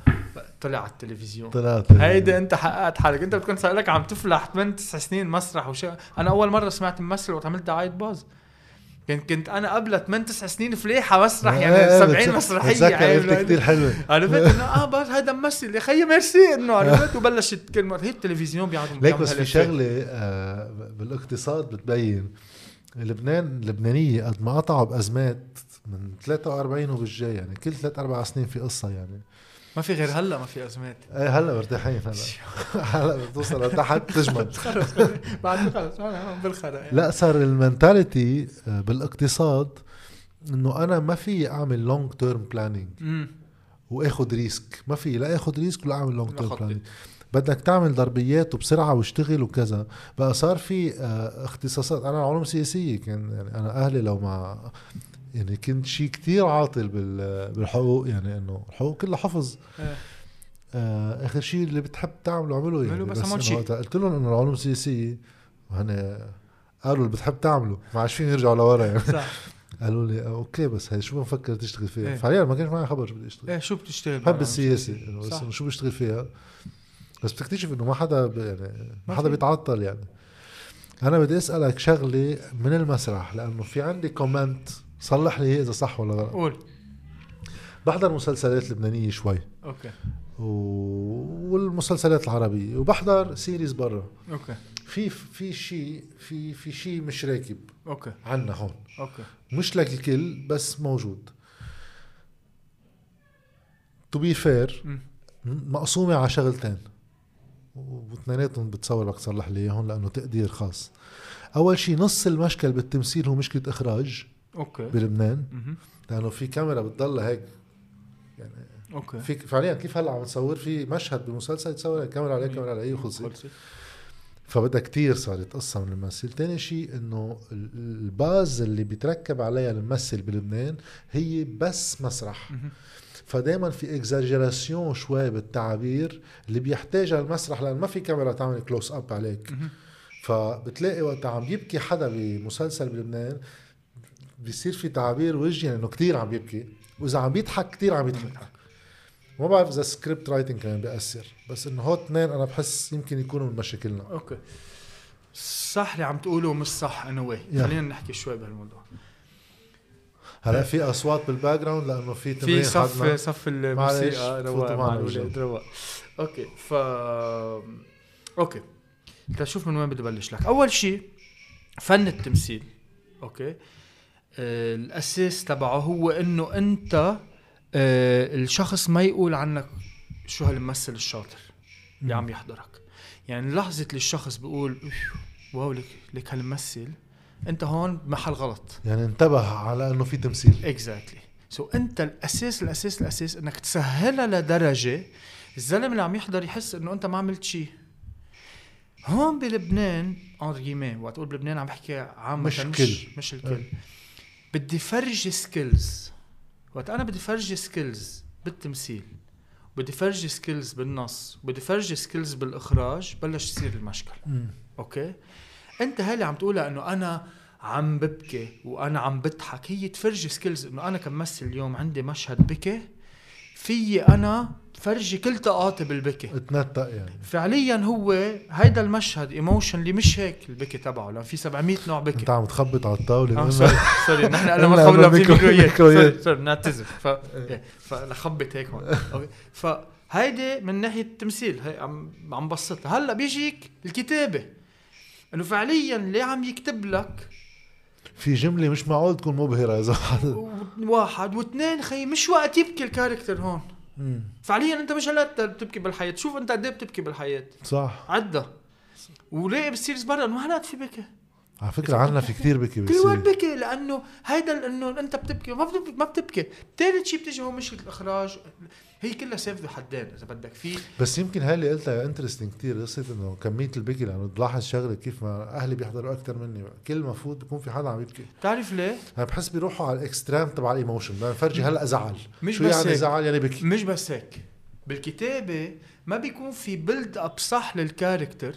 طلع على التلفزيون. طلعت هيدا أنت حققت حالك. أنت بتكون صار لك عم تفلح 8 9 سنين مسرح وشي أنا أول مرة سمعت ممثل وقت عملت دعايه باز كنت كنت أنا قبل 8 9 سنين فليحه مسرح آه، يعني آه، 70 بتذكر- مسرحية قلت كثير حلوة عرفت إنه آه باز هذا ممثل يا خيي ميرسي إنه عرفت؟ [LAUGHS] وبلشت كلمة هي التلفزيون بيقعدوا ليك بس في. شغلة آه، بالاقتصاد بتبين لبنان اللبنانيه قد ما قطعوا بأزمات من 43 وبالجاي يعني كل ثلاث أربع سنين في قصة يعني. ما في غير هلا ما في أزمات. إيه هلا مرتاحين هلا. [LAUGHS] هلا بتوصل لتحت تجمد. [LAUGHS] بعد خلص بالخرا يعني. لا صار ال mentality آه، بالاقتصاد إنه أنا ما في أعمل long term planning امم واخذ risk ما في لا اخذ risk ولا أعمل long term خطي. planning بدك تعمل ضربيات وبسرعة واشتغل وكذا. بقى صار في آه، اختصاصات. أنا علوم سياسية كان يعني أنا أهلي لو ما يعني كنت شيء كتير عاطل بال- بالحقوق يعني إنه الحقوق كلها حفظ إيه. آه آخر شيء اللي بتحب تعمله اعمله يعني بس. وقتها قلت لهم إنه العلوم السياسية وهن قالوا اللي بتحب تعمله ما عادش فيهم يرجعوا لورا يعني صح [LAUGHS] قالوا لي آه، أوكي بس هي شو بنفكر تشتغل فيها إيه. فعليا ما كانش معي خبر شو بدي أشتغل إيه شو بتشتغل بحب السياسة إنه بس. إنه شو بشتغل فيها بس بتكتشف إنه ما حدا يعني ما حدا. بيتعطل يعني أنا بدي أسألك شغلة من المسرح لأنه في عندي comment صلح لي إذا صح ولا غلط. قول. بحضر مسلسلات لبنانية شوي. okay. و... والمسلسلات العربية. وبحضر series برا. okay. في في شيء في في شيء مش راكب. okay. عنا هون. okay. مش لك الكل بس موجود. to be fair مم. مقسومة على شغلتين. واثنيناتهم بتصور بدك تصلح لي إياهم لأنه تقدير خاص. أول شيء نص المشكل بالتمثيل هو مشكلة إخراج. okay. بلبنان. لأنه في كاميرا بتضلها هيك. يعني okay. في فعليا كيف هلأ عم تصور في مشهد بمسلسل تصور الكاميرا عليه كاميرا عليه وخلصت خلصت فبدها كتير صارت قصة من الممثل. تاني شيء إنه ال- ال base اللي بيتركب عليها الممثل بلبنان هي بس مسرح. فدائما في exagération شوي بالتعابير اللي بيحتاجها المسرح لأن ما في كاميرا تعمل close up عليك. فبتلاقي وقت عم يبكي حدا بمسلسل بلبنان بيصير في تعابير وجهي إنه كثير عم يبكي. وإذا عم بيضحك كثير عم يضحك. ما بعرف إذا script writing كمان بيأثر. بس إنه هول اثنين أنا بحس يمكن يكونوا من مشاكلنا. okay. صح اللي عم تقوله مش صح and why. خلينا نحكي شوي بهالموضوع. هلا في أصوات بال background لأنه في في تمرين صف حدنا. صف معلش، الموسيقى رواق فوتوا مع الاولاد. رواق. okay ف okay. تشوف من وين بدي ابلش لك. أول شيء فن التمثيل. okay. آه الاساس تبعه هو إنه أنت آه الشخص ما يقول عنك شو هالممثل الشاطر اللي. عم يحضرك. يعني لحظة اللي الشخص بيقول "أوف، wow لك لك هالممثل أنت هون محل غلط. يعني انتبه على إنه في تمثيل. exactly so أنت الاساس الاساس الاساس إنك تسهلها لدرجة الزلمة اللي عم يحضر يحس إنه أنت ما عملت شيء هون بلبنان جيمي وقت أقول بلبنان عم بحكي عامة مش مش كل. مش الكل. أه. بدي فرجي skills وقت أنا بدي فرجي skills بالتمثيل بدي فرجي skills بالنص بدي فرجي skills بالإخراج بلش يصير المشكل مم. okay؟ أنت هاللي عم تقولها إنه أنا عم ببكي وأنا عم بضحك هي تفرجي skills إنه أنا كممثل اليوم عندي مشهد بكي في أنا فرجي كل طاقاتي بالبكي. اتنطق يعني. فعليا هو هيدا المشهد emotionally مش هيك البكي تبعه لأن في 700 نوع بكي. انت عم تخبط على الطاولة. آه، sorry sorry نحن قلنا ما قبل في ميكرو- ميكرويات. سوري سوري بنعتذر ف إيه، فلخبط هيك هون. okay. فهيدي من ناحية التمثيل هي عم عم بسطها. هلأ بيجيك الكتابة. إنه فعليا اللي عم يكتب لك في جملة مش معقول تكون مبهرة إذا واحد واثنين خي مش وقت يبكي الكاركتر هون. مم. فعليا أنت مش هلا بتبكي بالحياة. شوف أنت قد إيه بتبكي بالحياة. صح. عدى وليه بتصير برا انه هلا في بكي. على فكرة عنا في كثير بكي كل وقت بيصير بكي لأنه هيدا إنه أنت بتبكي. ما بتبكي ما بتبكي. ثالث شيء بتيجي هو مشكله الإخراج. هي كلها سيف ذو حدين إذا بدك في بس يمكن هاي اللي قلتها interesting كثير قصة إنه كمية البكي لأنه بلاحظ شغلة كيف ما أهلي بيحضروا أكثر مني كل ما فوت بكون في حدا عم يبكي بتعرف ليه؟ أنا بحس بيروحوا على ال extreme تبع ال emotion بدنا نفرجي هلأ زعل مش شو بس يعني هيك. زعل يعني بكي مش بس هيك بالكتابة ما بيكون في build up صح لل character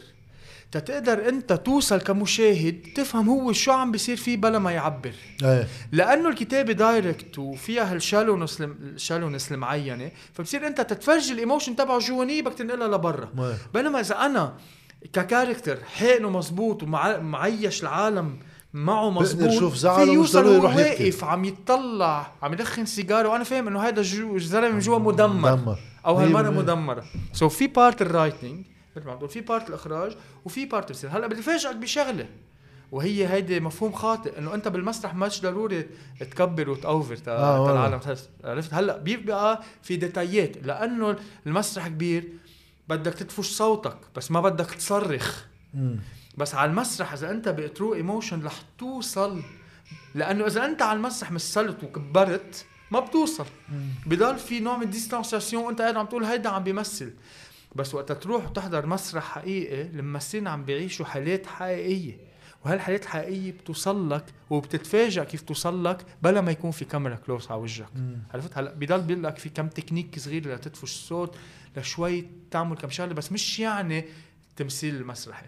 تتقدر انت توصل كمشاهد تفهم هو شو عم بيصير فيه بلا ما يعبر. إيه. لأنه الكتابه direct وفيها هالشالونس الشالونس المعينه فبصير انت تتفرج ال emotion تبعه جوانيه بدك تنقلها لبرا. ما- بينما إذا أنا ك character حقنه مزبوط ومعيش العالم معه مزبوط شوف زعله في يوصل يروح. واقف عم يتطلع عم يدخن سيجارة وأنا فاهم إنه هذا الزلمه من جوا مدمر. مدمر. أو هالمرة بالمية. مدمرة. so so في part ال writing مثل ما عم تقول في part الإخراج وفي part التمثيل هلأ بدي فاجئك بشغلة وهي هيدي مفهوم خاطئ إنه أنت بالمسرح مش ضروري تكبر وت over تا آه،. العالم. عرفت؟ هلأ بيبقى في détail ات لأنه المسرح كبير بدك تدفش صوتك بس ما بدك تصرخ. مم. بس على المسرح إذا أنت ب true emotion رح توصل. لأنه إذا أنت على المسرح مثلت وكبرت ما بتوصل. بضل في نوع من distanciation وأنت قاعد عم تقول هيدا عم بيمثل. بس وقت تروح وتحضر مسرح حقيقي الممثلين عم بيعيشوا حالات حقيقية وهالحالات الحقيقية بتوصل لك وبتتفاجئ كيف توصل لك بلا ما يكون في كاميرا close على وجهك. عرفت؟ هلأ بضل بيقول لك في كم تكنيك صغير لتدفش الصوت لشوي تعمل كم شغلة بس مش يعني التمثيل المسرحي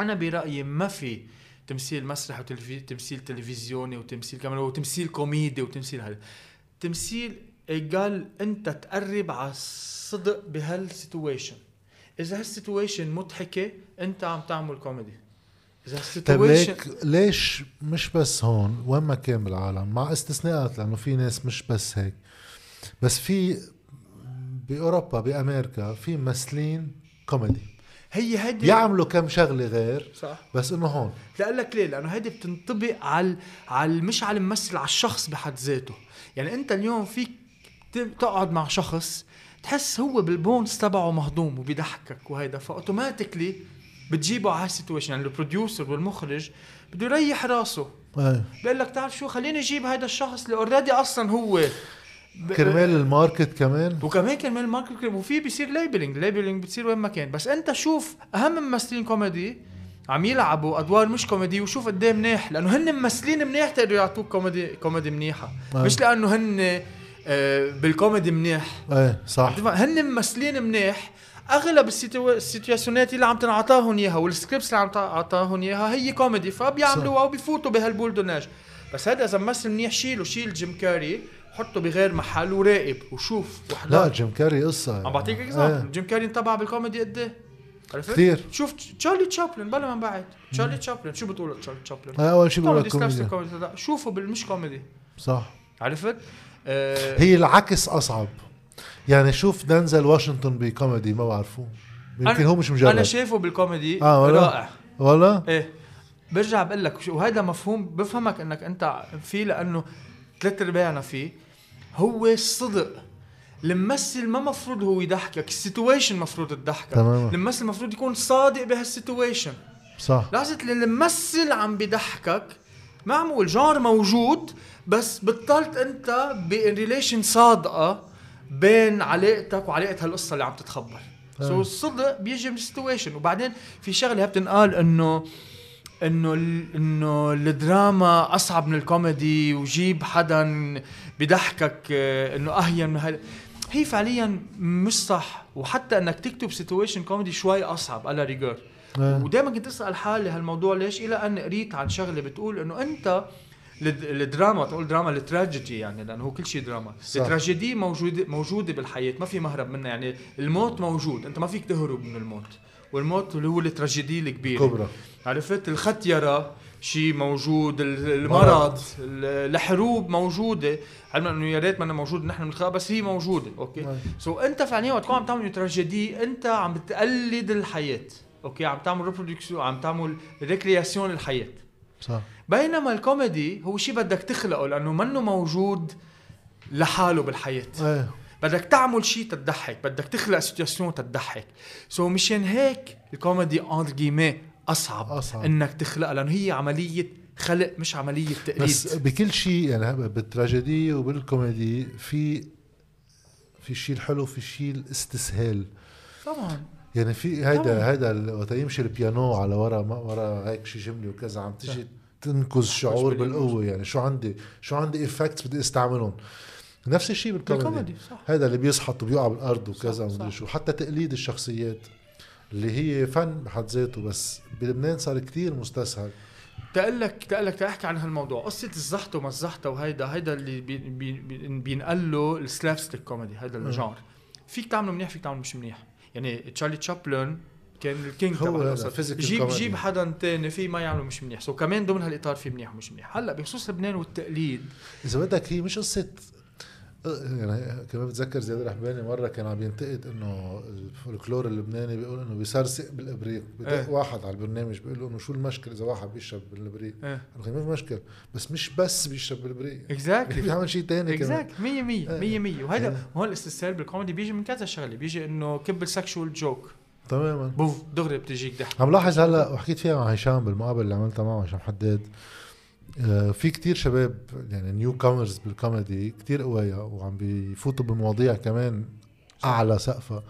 أنا برأيي ما في تمثيل مسرحي وتمثيل تلفزيوني وتمثيل كاميرا وتمثيل كوميدي وتمثيل هذا. تمثيل قال أنت تقرب على الصدق بهال situation إذا هال situation مضحكة أنت عم تعمل كوميدي إذا طيب هال situation ليك ليش مش بس هون؟ وين ما كان بالعالم؟ مع استثناءات لأنه في ناس مش بس هيك. بس في بأوروبا بأمريكا في ممثلين كوميدي هي هيدي بيعملوا كم شغلة غير صح. بس إنه هون. لا لك ليه؟ لأنه هيدي بتنطبق على على مش على الممثل على الشخص بحد ذاته. يعني أنت اليوم فيك تقعد مع شخص تحس هو بالبونز تبعه مهضوم وبيضحكك وهيدا. ف automatically بتجيبه على هال situation يعني ال producer والمخرج بده يريح راسه. إيه بيقول لك تعرف شو خليني أجيب هيدا الشخص اللي already أصلا هو. ب- كرمال ال market كمان. وكمان كمان ال marketing وفي بيصير labeling labeling بتصير وين ما كان. بس أنت شوف أهم ممثلين كوميدي عم يلعبوا أدوار مش كوميدي وشوف قد إيه منيح لأنه هن ممثلين منيح تقدروا يعطوك كوميدي كوميدي منيحة. مش لأنه هن بالكوميدي منيح. إيه صح. هن ممثلين منيح. أغلب ال situ... ال situation ات اللي عم تنعطاهم إياها وال scripts اللي عم تعطاهم إياها هي كوميدي فبيعملوها وبيفوتوا بهال boule de neige. بس هذا إذا ممثل منيح شيله شيل جيم كاري حطه بغير محل وراقب وشوف واحضر لا جيم كاري قصة. عم بعطيك example إيه. جيم كاري انطبع بالكوميدي قد إيه؟ عرفت؟ كثير. شوف تشارلي تشابلن بلا من بعد تشارلي تشابلن. شو بتقول تشارلي تشابلن؟ آه، أول شيء بقول لك كوميدي. شوفوا بالمش كوميدي. صح. عرفت؟ آه هي العكس أصعب. يعني شوف دنزل واشنطن بكوميدي ما بعرفه يمكن هو مش مجرد. أنا شايفه بالكوميدي آه ولا؟ رائع. ولا؟ إيه. برجع بقول لك وهذا مفهوم بفهمك إنك أنت فيه لأنه ثلاث ارباعنا فيه. هو الصدق الممثل ما مفروض هو يضحكك. ال situation مفروض تضحكك. تماما. الممثل مفروض يكون صادق بهال situation صح. لحظة اللي الممثل عم بيضحكك معمول جار موجود بس بطلت انت ب relation صادقة بين علاقتك وعلاقة هالقصة اللي عم تتخبر. so الصدق بيجي من ال situation وبعدين في شغلة بتنقال إنه إنه إنه الدراما أصعب من الكوميدي وجيب حدا بضحكك آه، إنه أهين من هذا هي فعليا مش صح. وحتى إنك تكتب situation كوميدي شوي أصعب على ريجور ودائما كنت أسأل حالي هالموضوع ليش إلى أن قريت عن شغلة بتقول إنه أنت الدراما تقول دراما التراجيدي يعني لأنه هو كل شيء دراما. التراجيدي موجوده موجودة بالحياة ما في مهرب منها يعني الموت موجود أنت ما فيك تهرب من الموت. والموت اللي هو التراجيدي الكبيرة. كبرى عرفت؟ الختيره شيء موجود المرض الحروب موجودة. علما إنه يا ريت ما موجود نحن بنخلقها بس هي موجودة okay؟ so أنت فعليا وقت تكون عم تعمل تراجيدي أنت عم بتقلد الحياة. okay عم تعمل reproduction عم تعمل recréation الحياة. صح. بينما الكوميدي هو شيء بدك تخلقه لأنه منه موجود لحاله بالحياة. إيه. بدك تعمل شيء تضحك بدك تخلق situation تضحك. so مشان هيك الكوميدي entre guillemets أصعب, أصعب. إنك تخلقها لأنه هي عملية خلق مش عملية تقليد. بس بكل شيء يعني بالتراجيدي وبالكوميدي في في الشيء الحلو في الشيء الاستسهال. طبعا. يعني في هيدا هيدا وقت يمشي البيانو على ورا ما ورا هيك شي جملة وكذا عم تجي تنكز شعور بالقوة يعني شو عندي شو عندي effects بدي استعملهم. نفس الشيء بالكوميدي. هذا اللي بيزحط وبيقع بالأرض وكذا ومدري شو. حتى تقليد الشخصيات اللي هي فن بحد ذاته بس بلبنان صار كتير مستسهل. تقلك تقلك تحكي عن هالموضوع. قصة الزحطة وما الزحطة وهيدا هيدا اللي بي بي بينقل له ال slapstick comedy هيدا ال genre. فيك تعمله منيح فيك تعمله مش منيح. يعني تشارلي تشابلن كان ال king تبع القصة جيب جيب حدا تاني في ما يعملوا مش منيح. so كمان ضمن هالإطار في منيح ومش منيح. هلأ بخصوص لبنان والتقليد. إذا بدك هي مش قصة يعني كمان بتذكر زياد الرحباني مرة كان عم ينتقد إنه الفولكلور اللبناني بيقول إنه بيشرب بالإبريق بدق إيه؟ واحد على البرنامج بيقول له إنه شو المشكلة إذا واحد بيشرب بالإبريق؟ إيه؟ ما في مشكلة بس مش بس بيشرب بالإبريق. exactly بيعمل شيء ثاني كمان. exact 100 100 100 100 وهذا هون الاستسهال بالكوميدي بيجي من كذا شغلة بيجي إنه كب ال sexual joke. تماما. بوف دغري بتجيك ضحك. عم لاحظ هلا وحكيت فيها مع هشام بالمقابله اللي عملتها معه هشام حداد. في كتير شباب يعني newcomers بالكوميدي كتير قوية وعم بيفوتوا بمواضيع كمان أعلى سقفها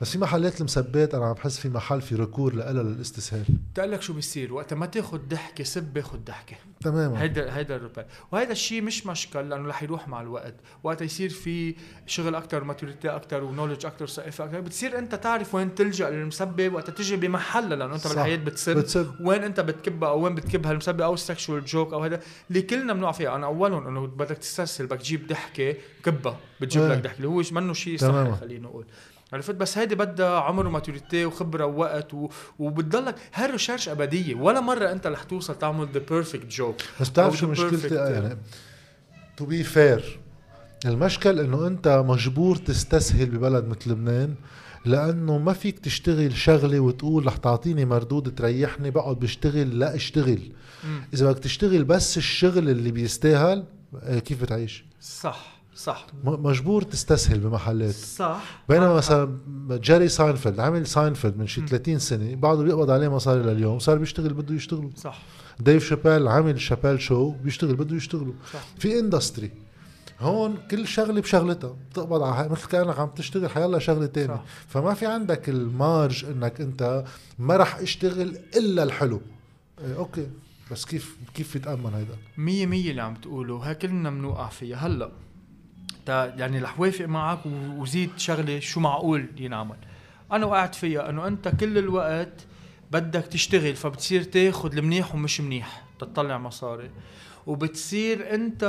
بس في محلات المسبات أنا عم بحس في محل في recours لها للاستسهال. بتقول لك شو بيصير؟ وقت ما تاخذ ضحكة سب باخذ ضحكة. تماما. هيدا هيدا الربال وهيدا الشيء مش مشكل لأنه رح يروح مع الوقت. وقت يصير في شغل أكثر maturity أكثر و knowledge أكثر ثقافه أكثر بتصير أنت تعرف وين تلجأ للمسبة وقت تجي بمحلها لأنه أنت بالحياة بتسب, بتسب. وين أنت بتكبها أو وين بتكبها المسبة أو ال sexual joke أو هذا اللي كلنا بنوقع فيها. أنا أولهم إنه بدك تستسهل بدك تجيب ضحكة كبها. بتجيب لك ضحكة. اللي هو منه شيء صح خلينا نقول. عرفت؟ بس هيدي بدها عمر و maturity وخبرة ووقت و... وبتضلك هاي ال research أبدية. ولا مرة أنت رح توصل تعمل the perfect joke بس بتعرف شو مشكلتي؟ يعني to be fair المشكل إنه أنت مجبور تستسهل ببلد مثل لبنان لأنه ما فيك تشتغل شغلة وتقول رح تعطيني مردود تريحني بقعد بشتغل لا أشتغل. م. إذا بدك تشتغل بس الشغل اللي بيستاهل آه، كيف بتعيش؟ صح. صح. مجبور تستسهل بمحلات. صح. بينما مثلا جيري ساينفيلد عمل ساينفيلد من شي 30 سنة بعده بيقبض عليه مصاري لليوم صار بيشتغل بده يشتغلوا صح. ديف شابيل عمل شابيل شو بيشتغل بده يشتغلوا صح. في industry هون كل شغلة بشغلتها بتقبض على مثل كأنك عم تشتغل حيلا شغلة تانية. فما في عندك ال marge إنك أنت ما رح اشتغل إلا الحلو. إيه okay. بس كيف كيف يتأمن هيدا؟ 100 100 اللي عم تقوله ها كلنا بنوقع فيها. هلا تا يعني رح وافق معك وزيد شغلة شو معقول ينعمل. أنا وقعت فيها إنه أنت كل الوقت بدك تشتغل فبتصير تاخذ المنيح ومش منيح تطلع مصاري. وبتصير أنت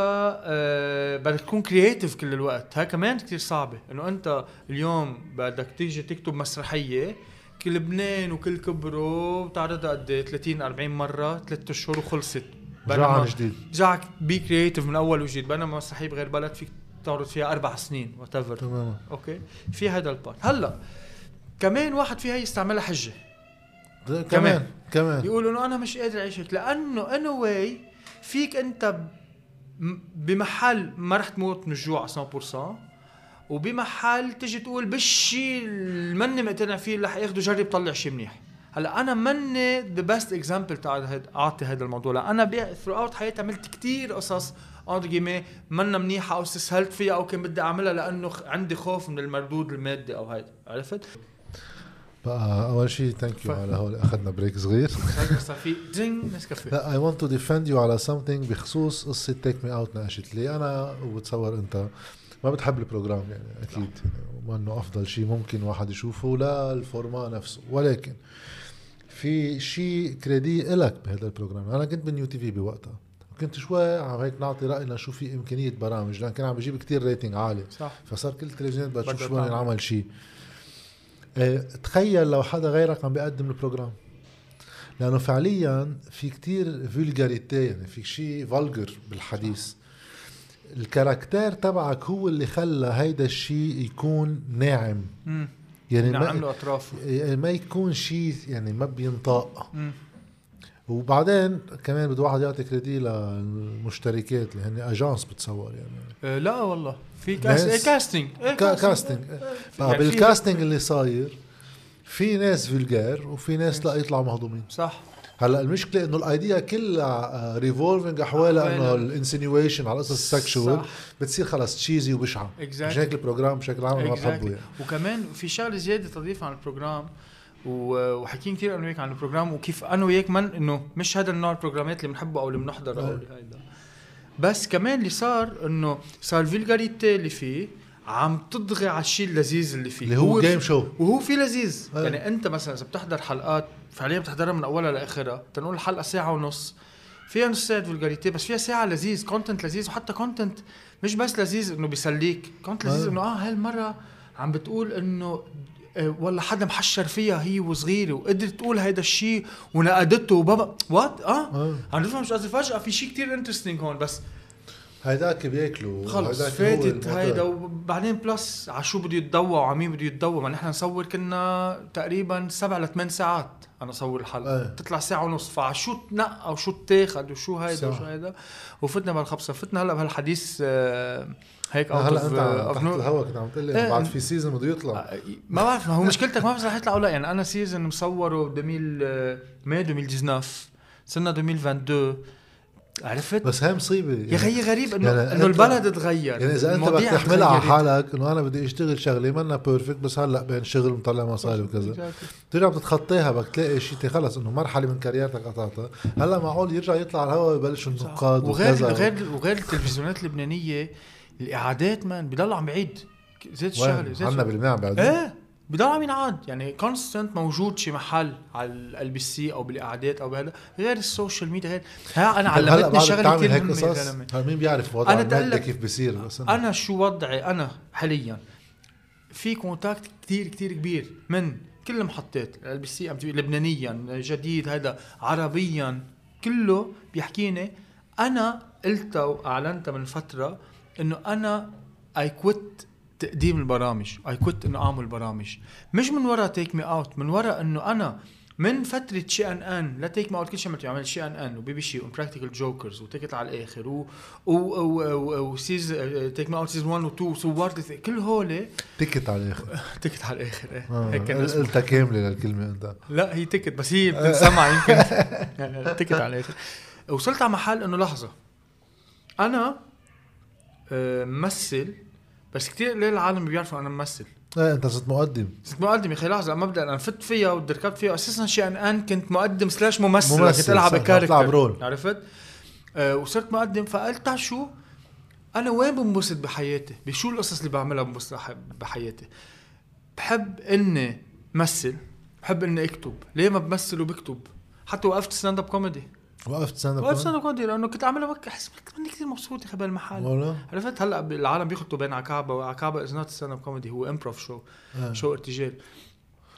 آه بدك تكون creative كل الوقت. هاي كمان كتير صعبة. إنه أنت اليوم بدك تيجي تكتب مسرحية كل لبنان وكل كبره بتعرضها قد إيه؟ 30 40 مرة ثلاث أشهر وخلصت. رجع عن جديد. رجعك be creative من أول وجديد. بينما مسرحية بغير بلد فيك تعرض فيها أربع سنين وات تماما. Okay؟ في هذا البارت هلأ كمان واحد فيها يستعملها حجة. ده كمان. كمان يقول إنه أنا مش قادر أعيش هيك. لأنه anyway فيك أنت بمحل ما رح تموت من الجوع 100% وبمحل تجي تقول بالشيء اللي ماني مقتنع فيه اللي حياخده جرب طلع شيء منيح. هلأ أنا ماني the best example تاع أعطي هذا الموضوع. لأ أنا throughout حياتي عملت كتير قصص اندر جيمي منا منيحه أو استسهلت فيها أو كان بدي أعملها لأنه عندي خوف من المردود المادي أو هيدا. عرفت؟ بقى أول شيء thank you على هول أخذنا بريك صغير. [LAUGHS] نسكافيه. لا I want to defend you على something بخصوص قصة Take Me Out ناقشت لي. أنا وبتصور أنت ما بتحب ال program يعني أكيد. وما انه أفضل شيء ممكن واحد يشوفه لا ال format نفسه. ولكن في شيء كريدي إلك بهذا ال program أنا كنت بال New TV بوقتها. كنت شوي عم هيك نعطي راينا شو في إمكانية برامج لأن كان عم بجيب كتير rating عالي. صح. فصار كل التلفزيونات بدها تشوف شو بدنا تعمل. نعمل شيء آه تخيل لو حدا غيرك عم بيقدم ال program. لأنه فعليا في كتير vulgarity يعني في شيء vulgar بالحديث. ال character تبعك هو اللي خلى هيدا الشيء يكون ناعم. امم يعني نعم ما, له اطرافه يعني ما يكون شيء يعني ما بينطق. مم. وبعدين كمان بده واحد يعطي كريدي للمشتركات اللي هن اجانس بتصور يعني. آه لا والله. في cast إيه casting إيه كا- casting يعني بال casting اللي صاير في ناس vulgar وفي ناس لا يطلعوا مهضومين. صح. هلأ المشكلة إنه ال idea كلها revolving حواليها إنه. ال insinuation على قصص ال sexual. بتصير خلص cheesy وبشعه مش Exactly. هيك ال program بشكل عام ما بحبه Exactly. يعني. وكمان في شغلة زيادة تضيف عن ال program وحكينا كثير أنا وياك عن ال program وكيف أنا وياك من إنه مش هذا النوع ال programات اللي بنحبه أو اللي بنحضره أو. اللي هيدا بس كمان اللي صار إنه صار ال vulgarity اللي فيه عم تطغي على الشيء اللذيذ اللي فيه اللي هو في- game show وهو في لذيذ أه. يعني أنت مثلا إذا بتحضر حلقات فعليا بتحضرها من أولها لآخرها تنقول الحلقة ساعة ونص فيها نص ساعة vulgarity بس فيها ساعة لذيذ content لذيذ وحتى content مش بس لذيذ إنه بيسليك content لذيذ أه. إنه آه هالمرة عم بتقول إنه آه، والله حدا محشر فيها. هي وصغيرة وقدرت تقول هيدا الشيء ونقدته. وبابا What آه؟ آه. عم تفهم شو قصدي؟ فجأة في شيء كتير interesting هون بس هيداك بياكلوا. خلص فاتت. هيدا. وبعدين plus على شو بده يتضوى وعلى مين بده يتضوى ما نحن نصور كنا تقريبا سبع لثمان ساعات أنا أصور الحلقة. إيه. تطلع ساعة ونص. فعلى شو تنقى وشو تاخد وشو هيدا. وشو هيدا؟ وفتنا بهالخبصة. فتنا هلأ بهالحديث آه، هيك آه، out هلا أنت off تحت الهواء كنت عم تقول لي. إنه بعد في season بده يطلع ما بعرف ما هو مشكلتك ما بعرف رح يطلع أو لا يعني أنا season مصوره 2000 May 2019 صرنا 2022 عرفت؟ بس هي مصيبة يا أخي غريب انه يعني إنه البلد تغير يعني إذا أنت بدك تحملها على. حالك إنه أنا بدي أشتغل شغلة منا perfect بس هلا بينشغل ومطلع مصاري وكذا Exactly. ترجع بتتخطيها بدك تلاقي شيء خلص إنه مرحلة من careerتك قطعتها هلا معقول يرجع يطلع على الهواء ويبلشوا النقاد وغير وكذا غير وغير التلفزيونات اللبنانية الإعادات مان بضل عم بعيد زيت الشغله زيت عنا بلبنان بعد إيه بضل عم ينعاد. يعني constant موجود شي محل على LBC أو بالإعادات أو بهذا غير ال social media غير. ها أنا علمتني شغلة كثير هيك قصص؟ مين بيعرف وضع أنا المادة كيف بيصير؟ بس أنا. شو وضعي؟ أنا حاليا في contact كتير كتير كبير من كل المحطات LBC MTV لبنانيا جديد هذا عربيا كله بيحكيني. أنا قلتها وأعلنتها من فترة إنه أنا I quit تقديم البرامج. I quit إنه أعمل برامج. مش من ورا Take Me Out من ورا إنه أنا من فترة Chi NN لا Take Me Out كل شيء عملته. عمل Chi NN و BBChi و Practical Jokers وتيكت على الآخر و و و و وسيز Take Me Out season 1 و 2 صورت كل هول تكت على الآخر. [LAUGHS] تيكت على الآخر إيه. آه، هيك. قلتها كاملة للكلمة أنت. لا هي تيكت بس هي بتنسمع يمكن. [LAUGHS] [LAUGHS] تيكت على الآخر. وصلت على محل إنه لحظة. أنا ممثل بس كثير قليل العالم بيعرفوا أنا ممثل؟ إيه أنت صرت مقدم. صرت مقدم يا أخي لحظة مبدأ أنا فت فيها وركبت فيها. أساسا Chi NN كنت مقدم slash ممثل, ممثل، كنت العب character. عرفت؟ آه وصرت مقدم فقلت شو؟ أنا وين بنبسط بحياتي؟ بشو القصص اللي بعملها بنبسط بحياتي؟ بحب إني مثل بحب إني أكتب. ليه ما بمثل وبكتب؟ حتى وقفت stand-up comedy وقفت stand-up وقفت stand up comedy لأنه كنت عاملها وقت أحس كنت كثير مبسوط يا أخي بهالمحل والله؟ عرفت؟ هلأ العالم بيخطوا بين عكابة وعكابة is not stand-up comedy هو improv show آه. شو ارتجال.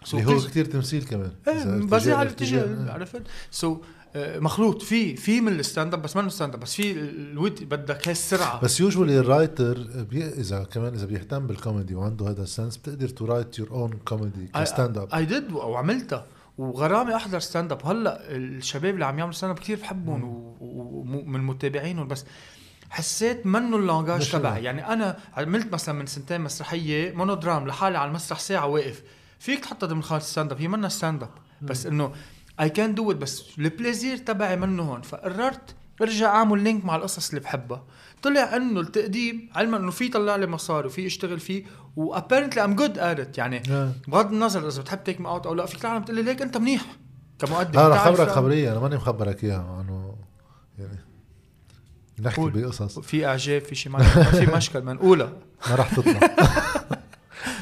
So اللي هو كثير تمثيل كمان. إيه إذا بزيع على ارتجال، الارتجال آه. عرفت؟ so مخلوط. في في من ال stand up بس ما stand up بس في ال wit بدك هاي السرعة. بس usually ال writer بي... إذا كمان إذا بيهتم بالكوميدي وعنده هذا ال sense بتقدر to write your own comedy ك stand up I did وعملتها. وغرامي أحضر stand up هلأ الشباب اللي عم يعملوا stand up كثير بحبهم ومن متابعينهم بس حسيت منه ال language تبعي. يعني أنا عملت مثلا من سنتين مسرحية monodrame لحالي على المسرح ساعة واقف. فيك تحطها ضمن خانه stand up هي منها stand up بس إنه I can do بس ال plaisir تبعي منه هون. فقررت أرجع أعمل link مع القصص اللي بحبها. طلع إنه التقديم علما إنه في طلع لي مصاري وفي اشتغل فيه و apparently I'm good at it يعني آه. بغض النظر إذا بتحب take it أو لا فيك العالم تقول لي ليك أنت منيح كمؤدي لا خبرك خبرية. أنا ماني مخبرك إياها إنه يعني نحكي. بقصص. في إعجاب في شيء ما في [LAUGHS] مشكل ما نقولها ما راح تطلع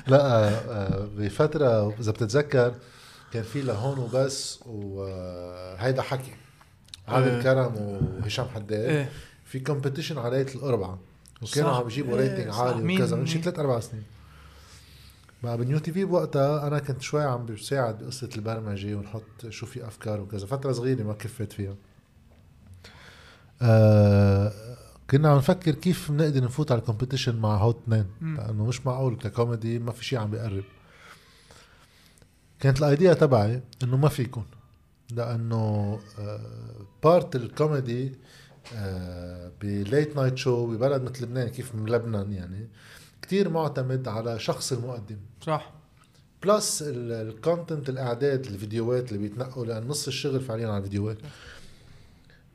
لا آه، آه، بفتره إذا بتتذكر كان في لهون وبس وهيدا حكي. عادل إيه. كرم وهشام حداد. إيه. في competition على ليله الاربعاء وكانوا. عم يجيبوا إيه، rating صح. عالي وكذا من شي؟ ثلاث أربع سنين بقى بالنيو تي في بوقتها أنا كنت شوي عم بساعد بقصه البرمجة ونحط شو في أفكار وكذا فترة صغيرة ما كفيت فيها آه كنا عم نفكر كيف بنقدر نفوت على ال competition مع هوت اثنين. لأنه مش معقول ككوميدي ما في شيء عم بيقرب كانت ال idea تبعي إنه ما فيكم لأنه part ال comedy آه، ب late night show ببلد مثل لبنان كيف من لبنان يعني كتير معتمد على شخص المقدم. صح. plus ال content الإعداد الفيديوهات اللي بيتنقوا لأن نص الشغل فعليا على الفيديوهات.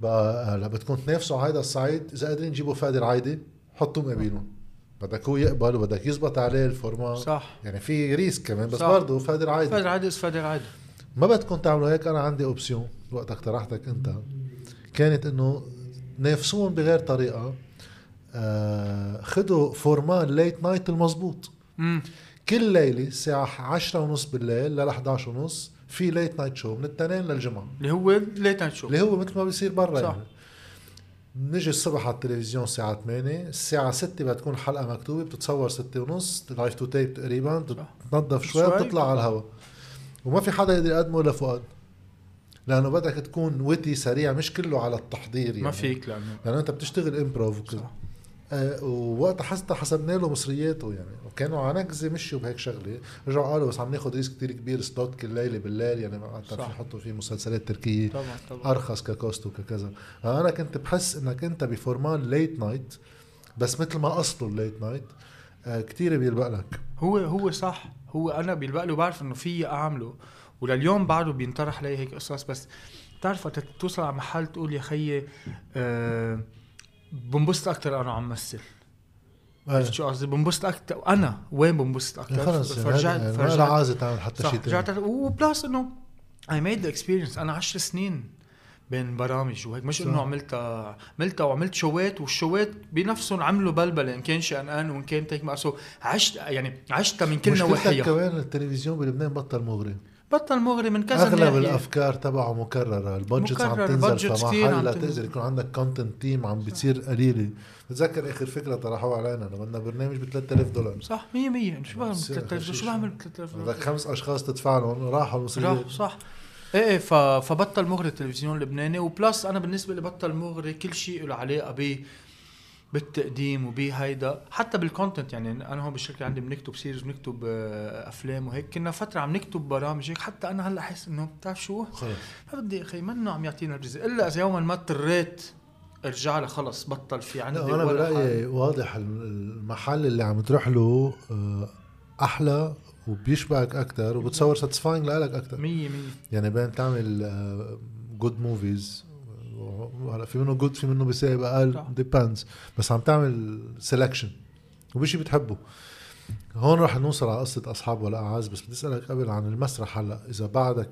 بقى هلا بدكم تنافسوا على هذا الصعيد إذا قادرين تجيبوا فادي العايدي حطوا مقابلهم بدك هو يقبل وبدك يزبط عليه ال format صح. يعني في risk كمان بس. برضه فادي العايدي فادر عادي فادر عادي ما بدكم تعملوا هيك أنا عندي option وقت اقترحتك أنت. كانت إنه نافسون بغير طريقة آه خدوا format late night المزبوط امم كل ليلة الساعة 10 ونص بالليل ل 11 ونص في late night show من التنين للجمعة. اللي هو late night show اللي هو مثل ما بيصير برا صح. يعني. نجي الصبح على التلفزيون الساعة 8 الساعة 6 بتكون الحلقة مكتوبة بتتصور 6 ونص live to tape تقريبا بتنظف شوي شوي. بتطلع على الهواء. وما في حدا يقدر يقدمه لفؤاد. لأنه بدك تكون witty سريع مش كله على التحضير يعني. ما فيك لأنه لأنه أنت بتشتغل improv وكذا صح. آه ووقتها حتى حسبنا له مصرياته يعني. وكانوا على نكزة مشوا بهيك شغلة. رجعوا قالوا بس عم ناخذ risk كتير كبير stuck كل ليله بالليل يعني ما صح. عم يحطوا فيه مسلسلات تركية. طبعا طبعا. أرخص ك cost وككذا. أنا كنت بحس إنك أنت ب format late night بس مثل ما اصله ال late night آه كتير بيلبق لك. هو هو صح. هو أنا بيلبق له بعرف إنه في أعمله. ولليوم بعده بينطرح لي هيك قصص بس بتعرف وقت توصل على محل تقول يا خيي آه بنبسط أكثر أنا عم مثل. عرفت شو قصدي؟ بنبسط أكثر أنا. وين بنبسط أكثر خلص فرجعت فرجعت عازة تعمل حتى شيء رجعت و plus إنه I made the experience أنا 10 سنين بين برامج وهيك. مش. إنه عملتها عملتها وعملت شوات والشوات بنفسهم عملوا بلبله إن كان شي ان وإن كان تيك so عشت يعني عشتها من كل مشكلتك نواحيها. كمان التلفزيون بلبنان بطل مغري. بطل مغري من كذا أغلب ناحية. الأفكار تبعه مكررة. ال budgets عم تنزل budgets فمع كتير عم حل تنزل. تقدر يكون عندك content team عم بتصير قليلة. بتذكر آخر فكرة طرحوها علينا لما بدنا برنامج ب 3000 دولار. صح 100 100 شو بعمل ب بتصير 3000 آخر شو بعمل ب 3000 بدك خمس أشخاص تدفع لهم راحوا المصريين راح صح. إيه إيه فبطل مغري التلفزيون اللبناني و plus أنا بالنسبة لي بطل مغري كل شيء له علاقة ب بالتقديم وبهيدا حتى بال content يعني أنا هون بالشركة عندي بنكتب series بنكتب آه، أفلام وهيك. كنا فترة عم نكتب برامج هيك. حتى أنا هلأ احس إنه بتعرف شو؟ خلص. ما بدي أخي منه عم يعطينا الرزق إلا إذا يوما ما اضطريت أرجع له خلص بطل في عندي أنا. برأيي واضح المحل اللي عم تروح له آه، أحلى وبيشبعك أكثر وبتصور satisfying لك أكثر مية مية. يعني بين تعمل good movies هلا في منه good في منه بيساوي. أقل. depends بس عم تعمل selection وبشي بتحبه. هون رح نوصل على قصة أصحاب ولا أعز. بس بدي أسألك قبل عن المسرح هلا. إذا بعدك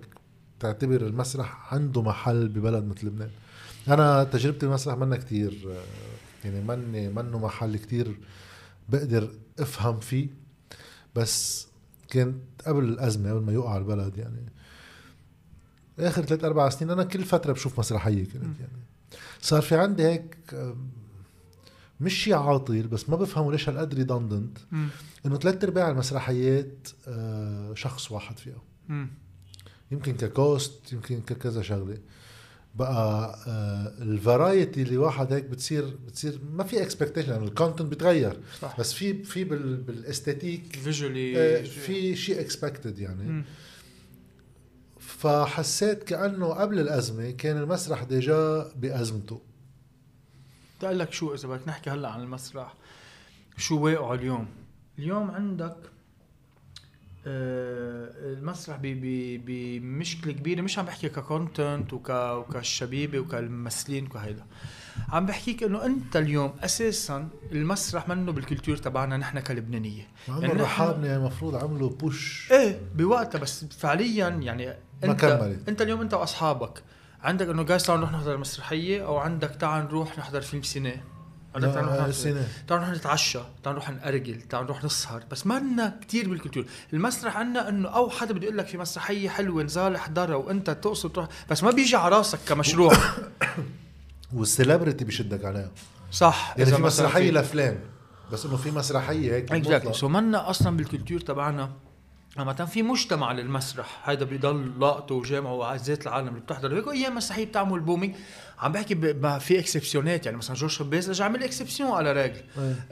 تعتبر المسرح عنده محل ببلد مثل لبنان. أنا تجربتي المسرح منا كتير يعني مني منه محل كتير بقدر أفهم فيه. بس كانت قبل الأزمة قبل ما يوقع البلد يعني آخر ثلاث أربع سنين أنا كل فترة بشوف مسرحية كانت يعني. صار في عندي هيك مش شيء عاطل بس ما بفهموا ليش هالقد redundant إنه ثلاث أرباع المسرحيات آه، شخص واحد فيها. يمكن ك cost يمكن ككذا شغلة. بقى آه ال variety اللي واحد هيك بتصير بتصير ما في expectation يعني ال content بيتغير صح. بس في في بال esthétique visually آه في شيء expected يعني. م. فحسيت كأنه قبل الأزمة كان المسرح déjà بأزمته. بدي لك شو إذا بدك نحكي هلأ عن المسرح شو واقعه اليوم؟ اليوم عندك آه المسرح بمشكلة كبيرة مش عم بحكي ك content وك وكالشبيبة وكالممثلين وكهيدا. عم بحكيك إنه أنت اليوم أساسا المسرح منه بال culture تبعنا نحن كلبنانية. يعني يعني المفروض عملوا push إيه بوقتها بس فعليا يعني انت ما كملت. أنت اليوم أنت وأصحابك. عندك إنه جايز تعال نروح نحضر مسرحيه أو عندك تعال نروح نحضر فيلم سينما. عندك تعال نروح نحضر تعال نروح نتعشى تعال نروح نأرجل تعال نروح نسهر. بس ما لنا كثير بال culture. المسرح عندنا إنه أو حدا بده يقول لك في مسرحية حلوة نزال احضرها وأنت تقصد تروح بس ما بيجي على راسك كمشروع. [COUGHS] وال celebrity بيشدك عليها. صح يعني في مسرحية لفلان بس إنه في مسرحية هيك exactly so منا أصلا بال culture تبعنا عامة في مجتمع للمسرح هيدا بيضل لقطة وجامعه وعزات العالم اللي بتحضر. هيك أيام مسرحية بتعمل booming عم بحكي ما في exception ات يعني مثلا جورج خباز اجى عمل exception على راجل.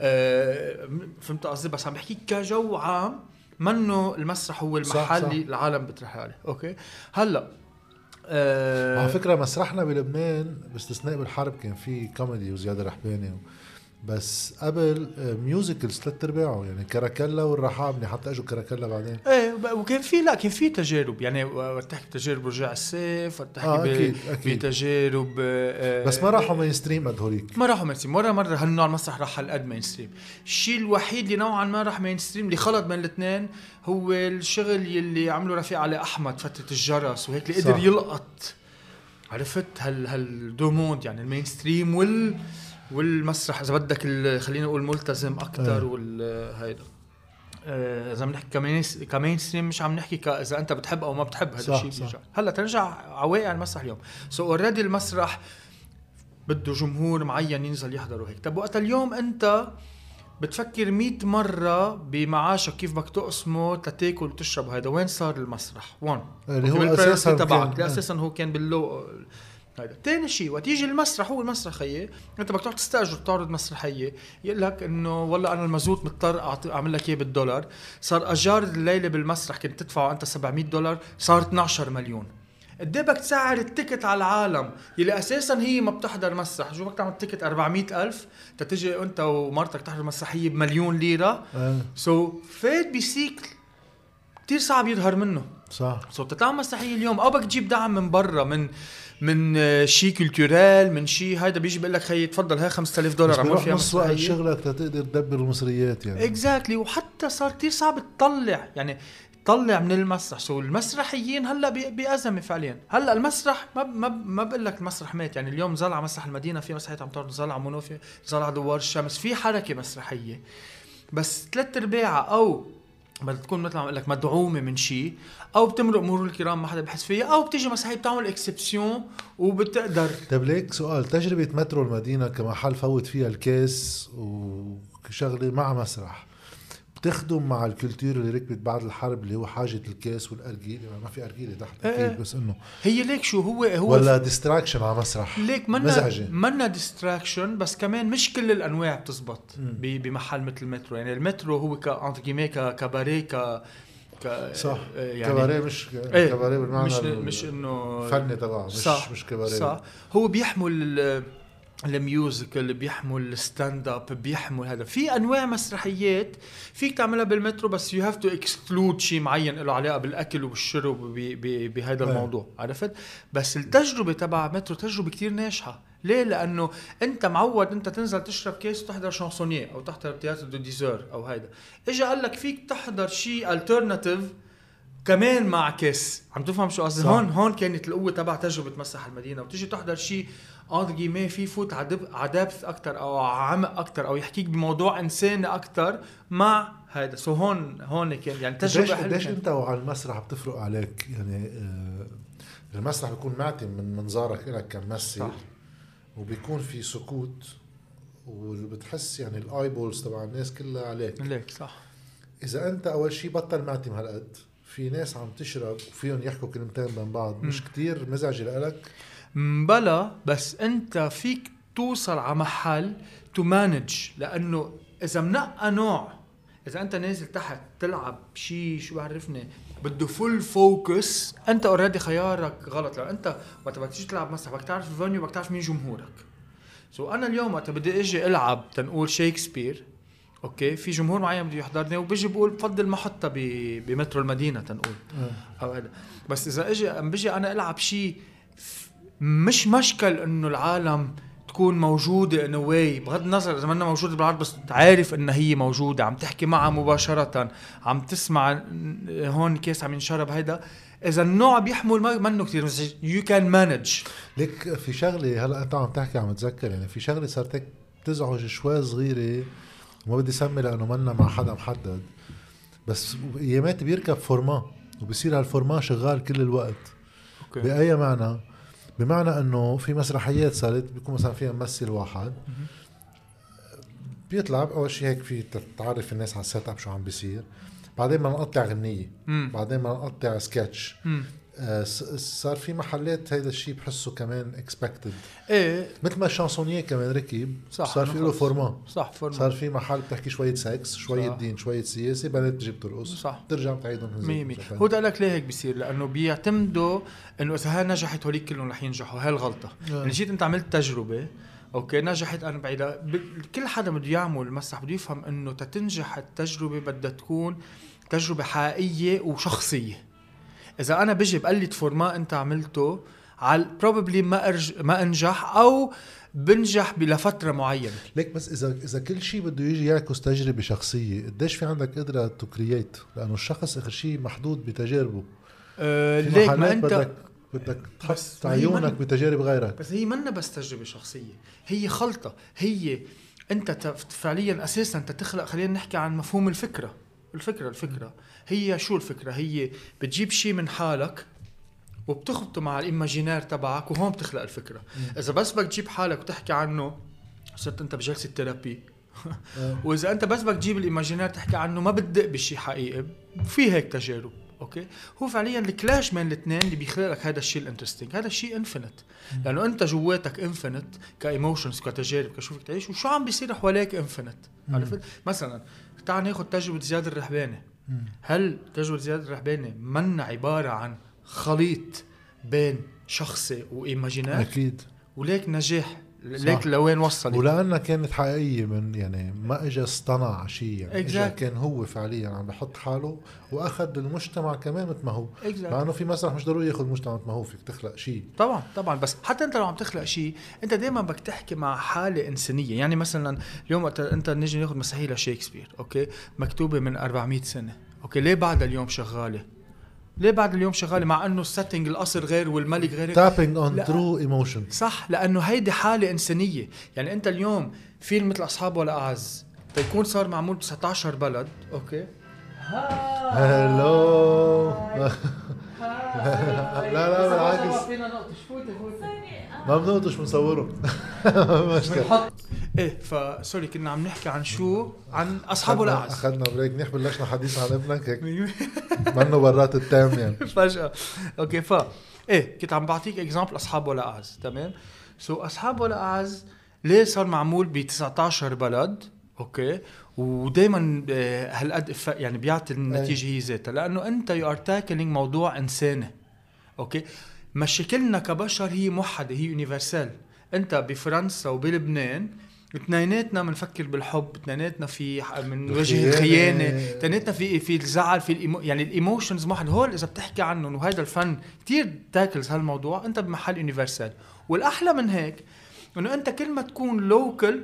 آه فهمت قصدي؟ بس عم بحكي كجو عام منه المسرح هو المحل اللي العالم بتروح عليه. أوكي؟ هلأ آه على فكرة مسرحنا بلبنان باستثناء بالحرب كان في كوميدي وزياد الرحباني و... بس قبل musicals آه، ثلاث ارباعه يعني كراكلا والرحابني حتى إجوا كراكلا بعدين. إيه وكان في لا كان في تجارب يعني وقت تحكي بتجارب روجيه عساف وقت تحكي آه أكيد أكيد. بتجارب آه بس ما راحوا mainstream قد هوليك. ما راحوا mainstream مرة مره هالنوع المسرح راح هالقد mainstream الشيء الوحيد اللي نوعا ما راح mainstream اللي خلط بين الاثنين هو الشغل يلي عمله رفيق علي أحمد فترة الجرس وهيك اللي قدر يلقط عرفت؟ هال هال deux mondes يعني ال mainstream وال والمسرح إذا بدك خلينا نقول ملتزم أكثر إيه. وال هيدا آه، إذا بنحكي ك main ك mainstream مش عم نحكي إذا أنت بتحب أو ما بتحب هذا الشيء بيرجع هلأ ترجع عواقع المسرح اليوم so already المسرح بده جمهور معين ينزل يحضروا هيك طب وقت اليوم أنت بتفكر مئة مرة بمعاشك كيف بدك تقسمه تتاكل وتشرب هيدا وين صار المسرح؟ وين؟ اللي هو أساسا تبعك أساسا هو كان باللو هيدا. ثاني شيء وقت يجي المسرح هو المسرح خيي انت بدك تروح تستأجر تعرض مسرحية يقول لك إنه والله أنا المازوت مضطر أعمل لك إياه بالدولار. صار أجار الليلة بالمسرح كنت تدفعه أنت 700 دولار صار 12 مليون. قد بدك تسعر ال ticket على العالم؟ يلي أساسا هي ما بتحضر مسرح. شو بدك تعمل ticket؟ 400 ألف؟ تتجي أنت ومرتك تحضر مسرحية بمليون ليرة؟ so, فات ب cycle كثير صعب يظهر منه. صح. so, بتطلع مسرحية اليوم أو بدك تجيب دعم من برا من من شي culturel من شي هيدا بيجي بيقول لك خيي تفضل هاي 5000 دولار عمل فيها نص وقت شغلك لتقدر تدبر المصريات يعني. exactly. وحتى صار كثير صعب تطلع يعني طلع من المسرح. so المسرحيين هلأ بأزمة فعليا. هلأ المسرح ما ما ما بقول لك المسرح مات. يعني اليوم زال على مسرح المدينة في مسرحية عم تعرض زال على مونو في زال على دوار الشمس. في حركة مسرحية. بس ثلاث أرباعها أو بدها تكون مثل ما لك مدعومة من شيء أو بتمرق مرور الكرام ما حدا بحس فيها أو بتيجي مسرحيه بتعمل exception وبتقدر. طيب ليك سؤال تجربة مترو المدينة كمحل فوت فيها الكاس وشغلة مع مسرح بتخدم مع ال culture اللي ركبت بعد الحرب اللي هو حاجة الكاس والارجيله ما في ارجيله تحت أكيد إيه. بس إنه هي ليك شو هو هو ولا distraction على مسرح. ليك منا مزعجة. منا distraction بس كمان مش كل الأنواع بتزبط بمحل مثل المترو. يعني المترو هو ك كباريه ك ك صح. يعني كباريه مش إيه كباريه بالمعنى مش مش إنه فني تبعه مش صح مش كباريه. صح. هو بيحمل ال musical بيحمل ال stand up بيحمل هذا. في أنواع مسرحيات فيك تعملها بالمترو بس you have to exclude شيء معين له علاقة بالأكل وبالشرب بهذا الموضوع عرفت؟ بس التجربة تبع مترو تجربة كتير ناجحة. ليه؟ لأنه أنت معود أنت تنزل تشرب كيس وتحضر chansonnier أو تحضر théâtre de dix heures أو هيدا، اجى قال لك فيك تحضر شيء alternative كمان مع كاس عم تفهم شو قصدي. هون هون كانت القوة تبع تجربة مسرح المدينة. وتيجي تحضر شيء entre guillemets في فوت على depth أكثر أو عمق أكثر أو يحكيك بموضوع انساني أكثر مع هذا. so هون هون كان يعني تجربة حلوة. قديش. أنت وعلى المسرح بتفرق عليك؟ يعني آه المسرح بيكون معتم من منظارك لك كممثل صح. وبيكون في سكوت وبتحس يعني ال eyeballs تبع الناس كلها عليك. ليك صح. إذا أنت أول شيء بطل معتم هالقد في ناس عم تشرب وفيهم يحكوا كلمتين بين بعض مش كتير مزعجة لك مبلا بس انت فيك توصل على محل to manage لأنه إذا منقى نوع إذا أنت نازل تحت تلعب شيء شو بعرفني بده full focus أنت already خيارك غلط. لو أنت وقت بدك تيجي تلعب مسرح بدك تعرف ال venue بدك تعرف مين جمهورك. so أنا اليوم وقت بدي إجي ألعب تنقول شيكسبير أوكي؟ في جمهور معين بده يحضرني وبيجي بقول بفضل محطه ب- بمترو المدينة تنقول. أو هذا. بس إذا إجي بيجي أنا ألعب شيء مش مشكل إنه العالم تكون موجودة anyway بغض النظر إذا منا موجودة بالعرض بس تعرف إنها هي موجودة. عم تحكي معها مباشرة عم تسمع هون كيس عم ينشرب هيدا. إذا النوع بيحمل ما منه كثير you can manage ليك في شغلة هلأ أنت عم تحكي عم تذكر يعني في شغلة صارت هيك بتزعج شوي صغيرة وما بدي اسمي لأنه منا مع حدا محدد. بس أيامات بيركب format وبصير هال format شغال كل الوقت. okay. بأي معنى؟ بمعنى إنه في مسرحيات صارت بيكون مثلا فيها ممثل واحد بيطلع اول شيء هيك في تعرف الناس على ال setup شو عم بيصير. بعدين بدنا نقطع غنية. بعدين بدنا نقطع سكتش صار في محلات هيدا الشيء بحسه كمان expected إيه. مثل ما ال chansonnier كمان ركب صح، صار في له. format صح format صار في محل بتحكي شوية سكس شوية صح. دين شوية سياسة بعدين بتجي بترقص صح. بترجع بتعيدهم بشكل هو ده لك ليه هيك بيصير لأنه بيعتمدوا إنه إذا هاي نجحت هوليك كلهم رح ينجحوا. هاي الغلطة. آه. يعني جيت أنت عملت تجربة okay نجحت أنا بعيدة كل حدا بده يعمل مسرح بده يفهم إنه تتنجح التجربه بدها تكون تجربة حقيقية وشخصية. إذا أنا بجي بقلد format أنت عملته على probably ما أرج... ما أنجح أو بنجح لفتره معينة. ليك بس إذا إذا كل شيء بده يجي يعكس تجربة شخصية قديش في عندك قدرة to create لأنه الشخص آخر شيء محدود بتجاربه. أه ليك ما أنت بدك بدك تحط هي عيونك بتجارب غيرك. بس هي منا بس تجربة شخصية. هي خلطة. هي أنت فعليا أساسا أنت تخلق خلينا نحكي عن مفهوم الفكرة. الفكرة الفكرة. هي شو الفكرة؟ هي بتجيب شيء من حالك وبتخبطه مع ال imaginaire تبعك وهون بتخلق الفكرة. إذا بس بدك تجيب حالك وتحكي عنه صرت أنت بجلسة therapy آه. [LAUGHS] وإذا أنت بس بدك تجيب ال imaginaire تحكي عنه ما بتدق بشيء حقيقي في هيك تجارب okay؟ هو فعليا ال clash بين الاثنين اللي بيخلق لك هذا الشيء ال interesting هذا الشيء infinite لأنه أنت جواتك infinite ك emotions كتجارب كشو فيك تعيش وشو عم بيصير حواليك infinite عرفت؟ مثلا تعال ناخذ تجربة زياد الرحباني هل تجربه زياد الرحباني منا عبارة عن خليط بين شخصي و imaginaire أكيد. وليك نجاح. ليك لوين وصل ولأنها كانت حقيقية من يعني ما اجى اصطنع شيء يعني اجى Exactly. كان هو فعليا عم بحط حاله وأخذ المجتمع كمان مثل ما هو. Exactly. مع إنه في مسرح مش ضروري ياخذ المجتمع مثل ما هو فيك تخلق شيء. طبعا طبعا. بس حتى أنت لو عم تخلق شيء أنت دائما بدك تحكي مع حالة إنسانية. يعني مثلا اليوم أنت نجي ناخذ مسرحيه لشيكسبير okay؟ مكتوبة من 400 سنة okay؟ ليه بعد اليوم شغالة؟ ليه بعد اليوم شغالة؟ مع إنه ال setting القصر غير والملك غير tapping on. true emotion صح لأنه هيدي حالة إنسانية. يعني أنت اليوم فيلم مثل أصحاب ولا أعز تيكون صار معمول ب 19 بلد أوكي؟ هلو [LAUGHS] [LAUGHS] لا لا بالعكس. فينا فوتي ما بنقطش بنصوره. [LAUGHS] مشكلة إيه فسوري كنا عم نحكي عن شو؟ عن أصحاب ولا اعز اخذنا بريك منيح بلشنا حديث عن ابنك هيك. [LAUGHS] منه برات التام يعني. فجأة. أوكي ف إيه كنت عم بعطيك اكزامبل أصحاب ولا اعز تمام؟ so أصحاب ولا اعز ليه صار معمول ب 19 بلد؟ okay. ودائما هالقد إف- يعني بيعطي النتيجة هي ذاتها. لأنه أنت you are tackling موضوع إنساني. okay؟ مشاكلنا كبشر هي موحدة هي universal أنت بفرنسا وبلبنان اثنيناتنا بنفكر بالحب اثنيناتنا في من وجه. الخيانة اثنيناتنا في في الزعل في ال emo يعني ال emotions واحد هول إذا بتحكي عنهم وهذا الفن كتير tackles هالموضوع أنت بمحل universal والأحلى من هيك إنه أنت كل ما تكون local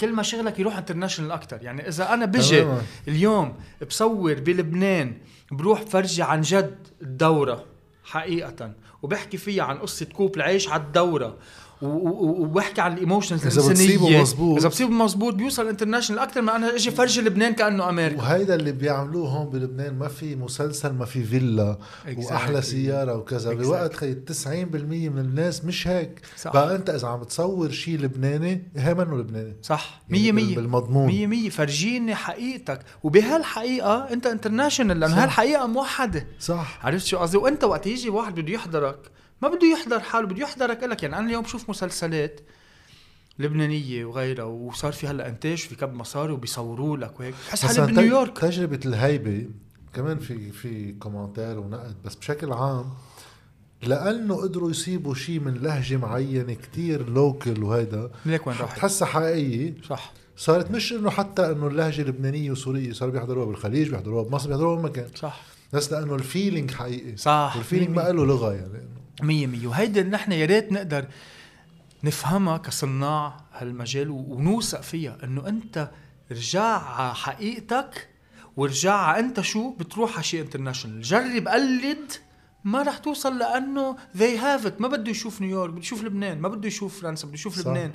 كل ما شغلك يروح international أكثر يعني إذا أنا بجي. اليوم بصور بلبنان بروح فرجي عن جد الدورة حقيقة. وبحكي فيها عن قصة كوب العيش على الدورة. وبحكي عن ال emotions إذا بتصيبه مزبوط. إذا بصيبه مزبوط بيوصل international أكثر ما أنا إجي فرجي لبنان كأنه أمريكا. وهيدا اللي بيعملوه هون بلبنان ما في مسلسل ما في فيلم Exactly. وأحلى سيارة وكذا. Exactly. بوقت خي 90% من الناس مش هيك. صح. بقى أنت إذا عم تصور شيء لبناني هي منه لبناني؟ صح. يعني مية بال- مية بالمضمون. مية مية. فرجيني حقيقتك. وبهالحقيقة أنت انترناشونال لأنه صح. هالحقيقة موحدة. صح. عرفت شو قصدي؟ وأنت وقت يجي واحد بده يحضرك ما بده يحضر حاله بده يحضرك. لك يعني أنا اليوم بشوف مسلسلات لبنانية وغيرها وصار في هلأ أنتاج في كب مصاري وبيصوروا لك وهيك. بحس حالي بنيويورك تجربة الهيبة كمان في في commentaire ونقد بس بشكل عام لأنه قدروا يصيبوا شيء من لهجة معينة كتير local وهيدا ليك وين راحت؟ تحسها حقيقية. صح. صارت مش إنه حتى إنه اللهجة اللبنانية وسورية صاروا بيحضروها بالخليج بيحضروها بمصر بيحضروها وين مكان صح. بس لأنه ال feeling حقيقي. صح. وال feeling مية ما له لغة يعني. مية مية. وهيدا نحن يا ريت نقدر نفهمها كصناع هالمجال ونوثق فيها إنه أنت رجع على حقيقتك ورجع على أنت شو بتروح على شيء international جرب قلد ما رح توصل لأنه they have it. ما بده يشوف نيويورك بده يشوف لبنان ما بده يشوف فرنسا بده يشوف صح. لبنان.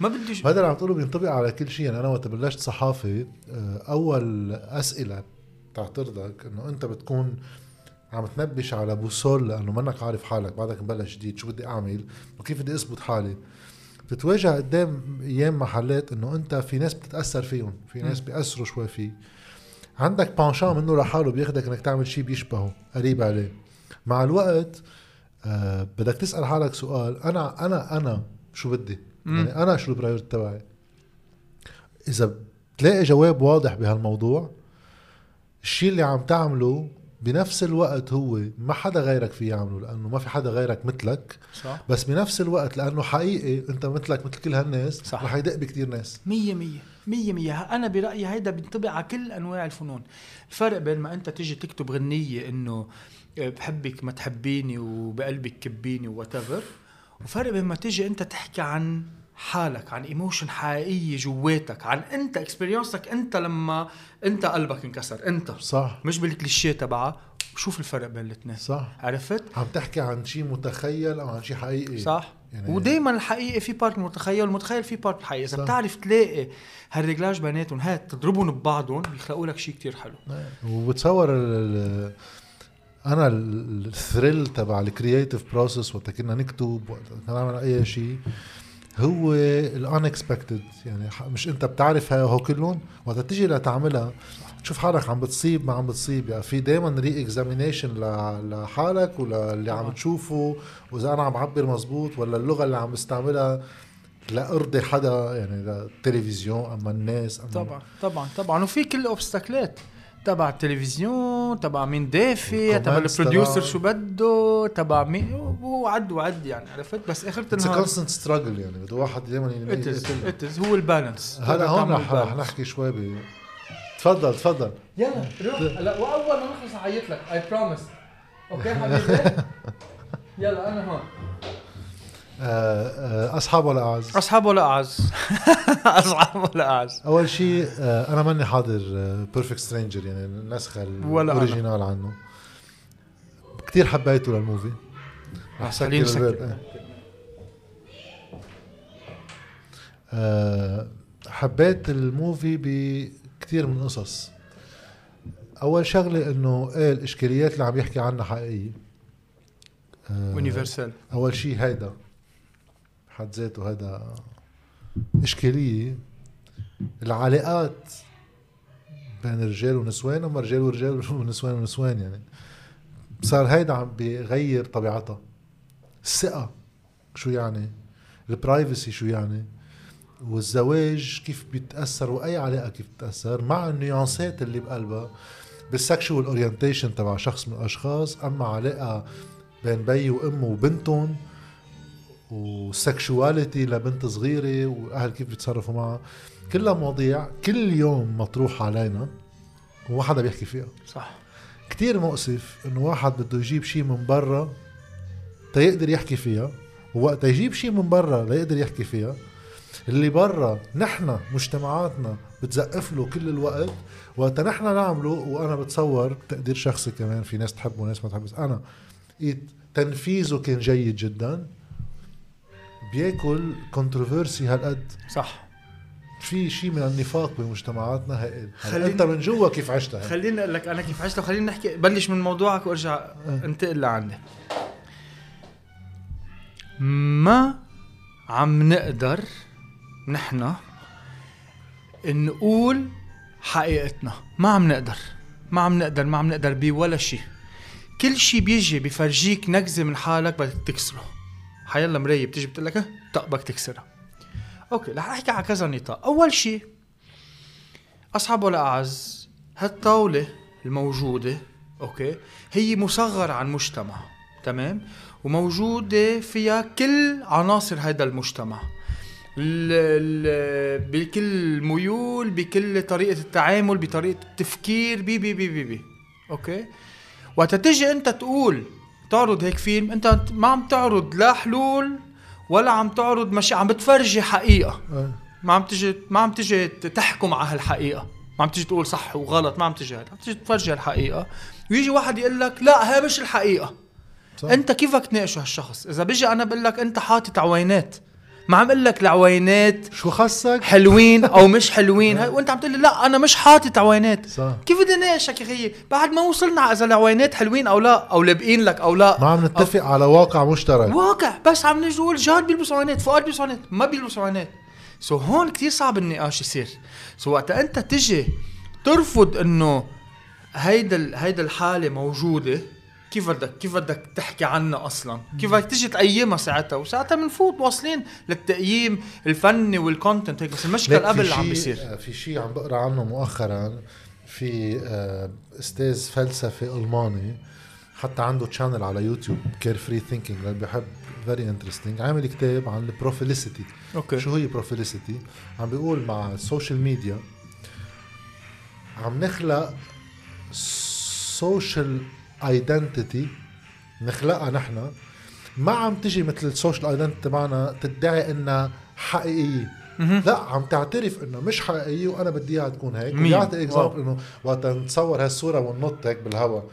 ما بده يشوف هذا اللي عم تقوله بينطبق على كل شيء. يعني أنا وقت بلشت صحافة آه، أول أسئلة تعترضك إنه أنت بتكون عم تنبش على boussole لأنه منك عارف حالك بعدك مبلش جديد شو بدي أعمل؟ وكيف بدي أثبت حالي؟ بتتواجه قدام أيام محلات إنه أنت في ناس بتتأثر فيهم في ناس. بيأثروا شوي فيه. عندك بانشان منه لحاله بياخدك إنك تعمل شيء بيشبهه قريب عليه. مع الوقت آه بدك تسأل حالك سؤال أنا أنا أنا شو بدي؟ مم. يعني أنا شو البرايورتي تبعي؟ إذا بتلاقي جواب واضح بهالموضوع الشيء اللي عم تعمله بنفس الوقت هو ما حدا غيرك فيه يعمله لأنه ما في حدا غيرك مثلك. صح. بس بنفس الوقت لأنه حقيقي أنت مثلك مثل كل هالناس صح. رح يدق بكتير ناس. مية مية مية مية. أنا برأيي هيدا بينطبق على كل أنواع الفنون. الفرق بين ما أنت تيجي تكتب غنية إنه بحبك ما تحبيني وبقلبك كبيني whatever وفرق بين ما تيجي أنت تحكي عن حالك عن emotion حقيقية جواتك عن أنت experience ك أنت لما أنت قلبك انكسر أنت. صح. مش بالكليشيه تبعها وشوف الفرق بين الاثنين صح. عرفت؟ عم تحكي عن شيء متخيل أو عن شيء حقيقي. صح. يعني- ودائما الحقيقة في part متخيل والمتخيل في part حقيقي. إذا. بتعرف تلاقي هال réglage بيناتهم هات تضربهم ببعضهم بيخلقوا لك شيء كتير حلو. وبتصور ال ال أنا ال- ال thrill تبع ال creative process وقت كنا نكتب وقت كنا نعمل أي شيء هو ال unexpected يعني مش أنت بتعرف هاي هو كلهم وقت تيجي لتعملها تشوف حالك عم بتصيب ما عم بتصيب يعني في دائما re-examination لحالك وللي عم. تشوفه وإذا أنا عم بعبر مزبوط ولا اللغة اللي عم بستعملها لا ارضي حدا يعني للتلفزيون أما الناس أما طبعا طبعا طبعا وفي كل ال obstacle ات تبع التلفزيون تبع مين دافع تبع ال producer. شو بده تبع مين وعد وعد يعني عرفت؟ بس اخر it's النهار constant struggle يعني بده واحد دائما it's هو ال balance هلا هون رح. نحكي شوي ب تفضل تفضل. يلا روح. هلا وأول ما نخلص أعيط لك اي promise okay حبيبي؟ [LAUGHS] يلا أنا هون. أصحاب ولا أعز؟ أصحاب ولا أعز. [LAUGHS] أصحاب ولا أعز. أول شيء آه، أنا ماني حاضر Perfect Stranger يعني النسخه. ال original عنه. كثير حبيته لل movie رح سكر خليني الباب سكر. آه، حبيت ال movie بكثير من قصص أول شغلة إنه إيه الإشكاليات اللي عم يحكي عنها حقيقية؟ آه، يونيفرسال أول شيء هيدا. بحد ذاته هيدا إشكالية. العلاقات بين رجال ونسوان أما رجال ورجال [LAUGHS] ونسوان ونسوان يعني. صار هيدا عم بيغير طبيعتها. الثقة شو يعني؟ البرايفسي شو يعني؟ والزواج كيف بيتأثر؟ وأي علاقة كيف بتتأثر؟ مع النيانسات اللي بقلبها. بال sexual orientation تبع شخص من الأشخاص. أما علاقة بين بي وأم وبنتهم و sexuality لبنت صغيرة والأهل كيف بيتصرفوا معها. كلها مواضيع. كل يوم مطروح علينا وما حدا بيحكي فيها. صح. كتير مؤسف إنه واحد بده يجيب شيء من برا تيقدر يحكي فيها ووقت يجيب شيء من برا ليقدر يحكي فيها. اللي برا نحن مجتمعاتنا بتزقف له كل الوقت. وقت نحن نعمله وأنا بتصور تقدير شخصي كمان في ناس تحبه وناس ما تحبه بس أنا تنفيذه كان جيد جدا. بياكل كونتروفيرسي هالقد. صح. في شيء من النفاق بمجتمعاتنا هائل خليني- انت من جوا كيف عشتها؟ خليني أقول لك أنا كيف عشت وخلينا نحكي. بلش من موضوعك وأرجع أه. أنتقل لعندي ما عم نقدر نحن نقول حقيقتنا. ما عم نقدر. ما عم نقدر ما عم نقدر بولا شيء كل شيء بيجي بفرجيك نكزة من حالك بدك تكسره. حيلا مرايه بتيجي بتقول لك طق بدك تكسرها. okay رح أحكي على كذا نطاق. أول شيء أصحاب ولا اعز هالطاولة الموجودة أوكي هي مصغرة عن مجتمع تمام؟ وموجودة فيها كل عناصر هذا المجتمع. ال ال بكل ميول بكل طريقة التعامل بطريقة التفكير بي بي بي بي, بي. okay؟ وقت تجي أنت تقول تعرض هيك فيلم انت ما عم تعرض لا حلول ولا عم تعرض مشي عم بتفرجي حقيقة. آه. ما عم تجي ما عم تجي تحكم على هالحقيقة. ما عم تجي تقول صح وغلط ما عم تجي هيك عم تجي تفرجي الحقيقة ويجي واحد يقول لك لا هي مش الحقيقة. صح. انت كيفك تناقشه هالشخص؟ إذا بيجي أنا بقول لك أنت حاطط عوينات ما عم أقول لك العوينات شو خصك؟ حلوين أو [LAUGHS] مش حلوين. وأنت عم تقول لي لا أنا مش حاطط عوينات. صح. كيف بدي ناقشك يا خيي بعد ما وصلنا إذا العوينات حلوين أو لا أو لابقين لك أو لا. ما عم نتفق على واقع مشترك. واقع. بس عم نجي نقول جاد بيلبسوا عوينات فؤاد بيلبسوا عوينات ما بيلبسوا عوينات. سو هون كتير صعب النقاش يصير. so وقت أنت تجي ترفض إنه هيدا هيدا الحالة موجودة كيف بدك كيف بدك تحكي عنها أصلا؟ كيف بدك تيجي تقيمها ساعتها؟ وساعتها بنفوت واصلين للتقييم الفني وال content هيك بس المشكل قبل اللي عم بيصير. آه، في شيء عم بقرأ عنه مؤخرا في آه، أستاذ فلسفة ألماني حتى عنده channel على يوتيوب Carefree Thinking اللي بحب very interesting عامل كتاب عن ال profilicity okay. شو هي profilicity عم بيقول مع ال social media عم نخلق social identity نخلقها نحن ما عم تجي مثل ال social identity تبعنا تدعي إنها حقيقية. لا عم تعترف انه مش حقيقية وأنا بدي إياها تكون هيك؟ ويعطي. example إنه وقت نتصور هالصورة وننط هيك بالهواء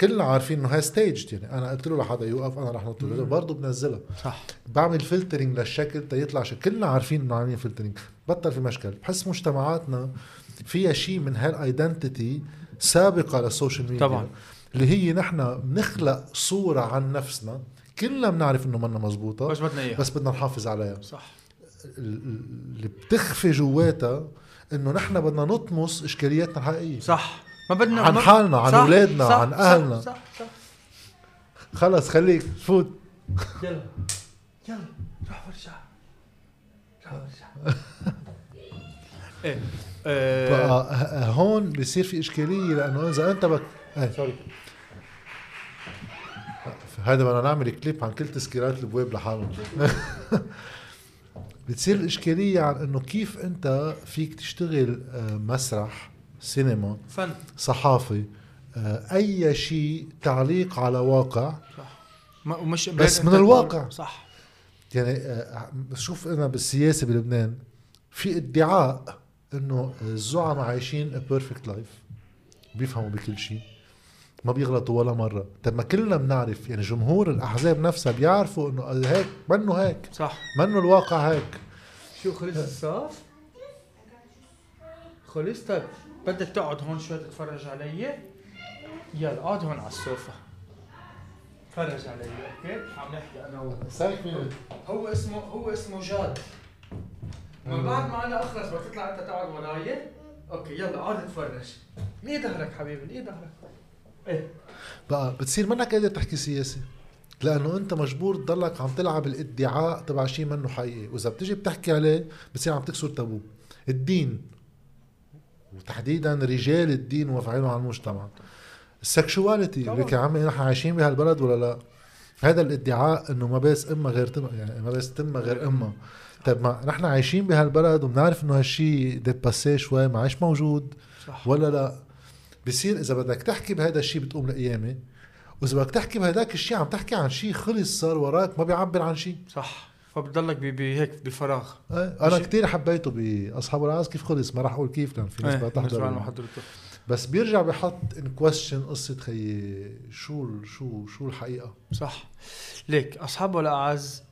كلنا عارفين إنه هاي staged يعني. أنا قلت له لحدا يوقف أنا رح نط. له برضه بنزلها. صح. بعمل filtering للشكل تيطلع شكل. كلنا عارفين إنه عاملين filtering بطل في مشكل. بحس مجتمعاتنا فيها شيء من هال identity سابقة لل social media طبعاً. اللي هي نحن بنخلق صورة عن نفسنا. كلنا بنعرف إنه منا مزبوطة بس بدنا إياها. بس بدنا نحافظ عليها. صح. ال- ال- اللي بتخفي جواتها إنه نحن بدنا نطمس إشكالياتنا الحقيقية. صح. ما بدنا عن حالنا، عن صح، أولادنا، صح، عن صح، أهلنا. صح صح. خلص خليك فوت. يلا. يلا. روح ورجع روح ورجع [LAUGHS] إيه بقى آه، ه- هون بصير في إشكالية لأنه إذا أنت بك إيه. sorry هذا بدنا نعمل كليب عن كل تسكيرات البواب لحالهم. [LAUGHS] بتصير الإشكالية عن إنه كيف أنت فيك تشتغل آه، مسرح سينما فن. صحافة آه، أي شيء تعليق على واقع ما ومش بس من الواقع. صح. يعني آه، شوف أنا بالسياسة بلبنان في ادعاء إنه الزعماء عايشين perfect life بيفهموا بكل شيء. ما بيغلطوا ولا مرة. طب ما كلنا بنعرف يعني جمهور الأحزاب نفسها بيعرفوا إنه هيك منه هيك. صح. منه الواقع هيك. شو خلص الصف؟ خلص. طيب بدك تقعد هون شوي تتفرج علي؟ يلا اقعد هون على السوفا تفرج علي okay؟ عم نحكي أنا وهو. هو اسمه هو اسمه جاد. من بعد ما أنا أخلص بدك تطلع أنت تقعد وراي. okay يلا اقعد اتفرج. ليه ظهرك حبيبي ليه ظهرك. إيه. بقى بتصير منك قادر تحكي سياسي لأنه أنت مجبور تضلك عم تلعب الإدعاء تبع شيء منه حقيقي. وإذا بتجي بتحكي عليه بتصير عم تكسر تابو. الدين وتحديدا رجال الدين ومفعيله على المجتمع. السكشواليتي. لك يا عمي نحن عايشين بهالبلد ولا لا؟ هذا الإدعاء إنه ما بس امها غير تم يعني ما بس تمها غير امها طيب ما نحن عايشين بهالبلد وبنعرف إنه هالشيء ديباسيه شوي ما عادش موجود. صح. ولا لا؟ بصير إذا بدك تحكي بهذا الشيء بتقوم لقيامه وإذا بدك تحكي بهداك الشيء عم تحكي عن شيء خلص صار وراك ما بيعبر عن شيء صح. فبتضلك بهيك بفراغ إيه أنا. كتير حبيته بأصحاب العز كيف خلص؟ ما راح أقول كيف لأن في ناس لنا تحضر بس بيرجع بحط in question قصة خيي شو شو شو الحقيقة. صح. ليك أصحاب ولا أعز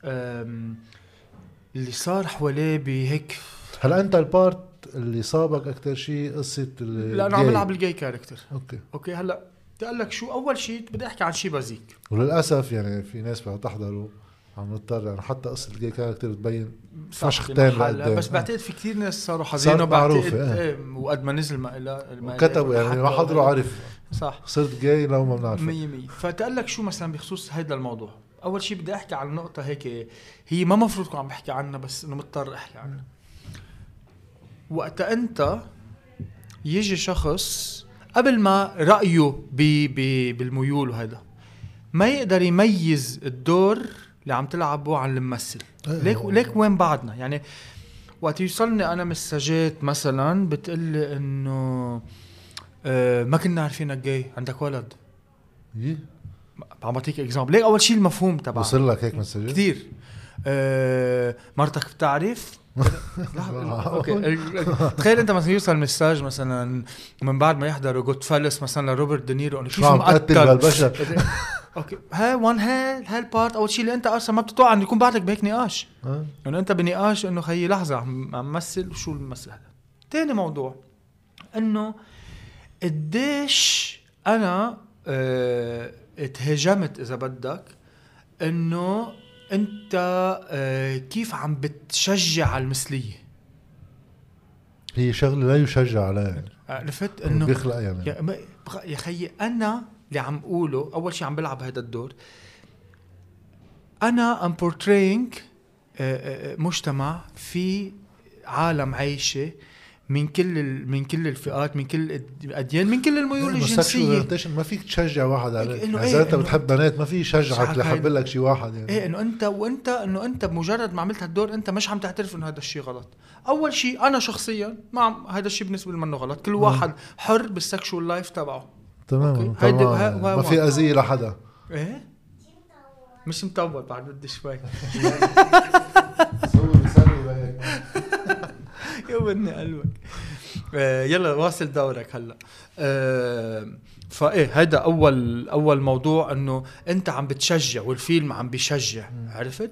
اللي صار حواليه بهيك هلأ أنت ال part اللي صابك أكثر شيء قصة ال- لأنه عم. بلعب ال gay character okay okay هلأ بدي أقول لك شو أول شيء بدي أحكي عن شيء basic وللأسف يعني في ناس بدها تحضروا عم نضطر يعني حتى قصة ال gay character بتبين فشختين لقدام. بس. بعتقد في كثير ناس صاروا حزينة بعتقد معروفة، إيه. إيه وقد ما نزل ما إلها إلها يعني ما. حضروا عرف صح صرت جاي لو ما بنعرف مية مية فتقول لك شو مثلا بخصوص هيدا الموضوع أول شيء بدي أحكي عن نقطة هيك هي ما مفروض كون عم بحكي عنها بس إنه مضطر أحكي عنها وقتها انت يجي شخص قبل ما رأيه بي بي بالميول وهذا ما يقدر يميز الدور اللي عم تلعبه عن الممثل. إيه. ليك ليك وين بعدنا؟ يعني وقت يوصلني أنا مساجات مثلا بتقلي إنه آه ما كنا عارفينك جاي عندك ولد. يي. عم بعطيك example ليك أول شيء المفهوم تبعه وصل لك هيك مسجات كثير آه مرتك بتعرف؟ okay. تخيل أنت مثلا يوصل message مثلا من بعد ما يحضروا Goodfellas مثلا لروبرت دينيرو انه شو مقتل بالبشر [LAUGHS] okay. هاي one هاي هاي ال part أول شيء اللي أنت أصلا ما بتتوقع إنه يكون بعدك بهيك نقاش. آه. إنه أنت بنقاش إنه خيي لحظة عم مثل شو المثل هذا. تاني موضوع إنه قديش أنا آه اتهاجمت إذا بدك إنه انت آه كيف عم بتشجع المثليه هي شغلة لا يشجع عليها عرفت؟ إنه بيخلق يعني. يا, يا خيي أنا اللي عم اقوله أول شيء عم بلعب هذا الدور أنا I'm portraying مجتمع في عالم عايشة من كل من كل الفئات من كل الأديان من كل الميول الجنسية. ما فيك تشجع واحد إنه يعني إيه، إذا أنت بتحب بنات ما في يشجعك هيدا. لك شي واحد يعني. إيه إنه أنت وأنت إنه أنت بمجرد ما عملت هالدور أنت مش عم تعترف إنه هذا الشيء غلط. أول شيء أنا شخصيا ما عم هذا الشيء بالنسبة لي منه غلط. كل واحد حر بال sexual life تبعه. تمام تمام. ما في أذية لحدا. إيه؟ مش مطول بعد بدي شوي. [LAUGHS] يوبني قلبك آه يلا واصل دورك هلا. آه فايه هيدا أول أول موضوع إنه أنت عم بتشجع والفيلم عم بيشجع عرفت؟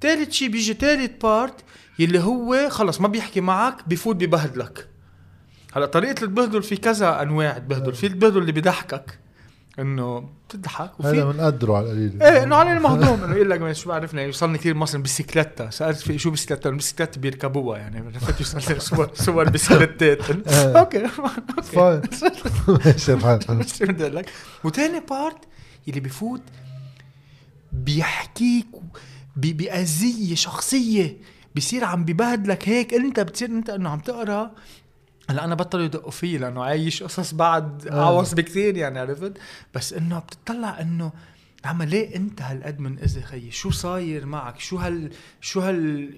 ثالث شيء بيجي ثالث بارت يلي هو خلص ما بيحكي معك بفوت ببهدلك. هلا طريقة البهدل في كذا أنواع البهدل في البهدل اللي بيضحكك إنه بتضحك. وفي هذا بنقدروا على القليل. إيه إنه علينا مهضوم إنه يقول لك شو بعرفنا يوصلني كثير مصر بسكليتا سألت في شو بسكليتا البسكليت بيركبوها يعني عرفت صور صور بسكليتات إيه. okay. fine ماشي الحال شو بدي أقول لك؟ وثاني part اللي بفوت بيحكيك بأذية شخصية. بصير عم ببهدلك هيك. أنت بتصير أنت إنه عم تقرأ هلا أنا بطلوا يدقوا فيي لأنه عايش قصص بعد آه. اعوص بكثير يعني عرفت؟ بس إنه بتطلع إنه عم ليه أنت هالقد من اذى خيي؟ شو صاير معك؟ شو هال شو هال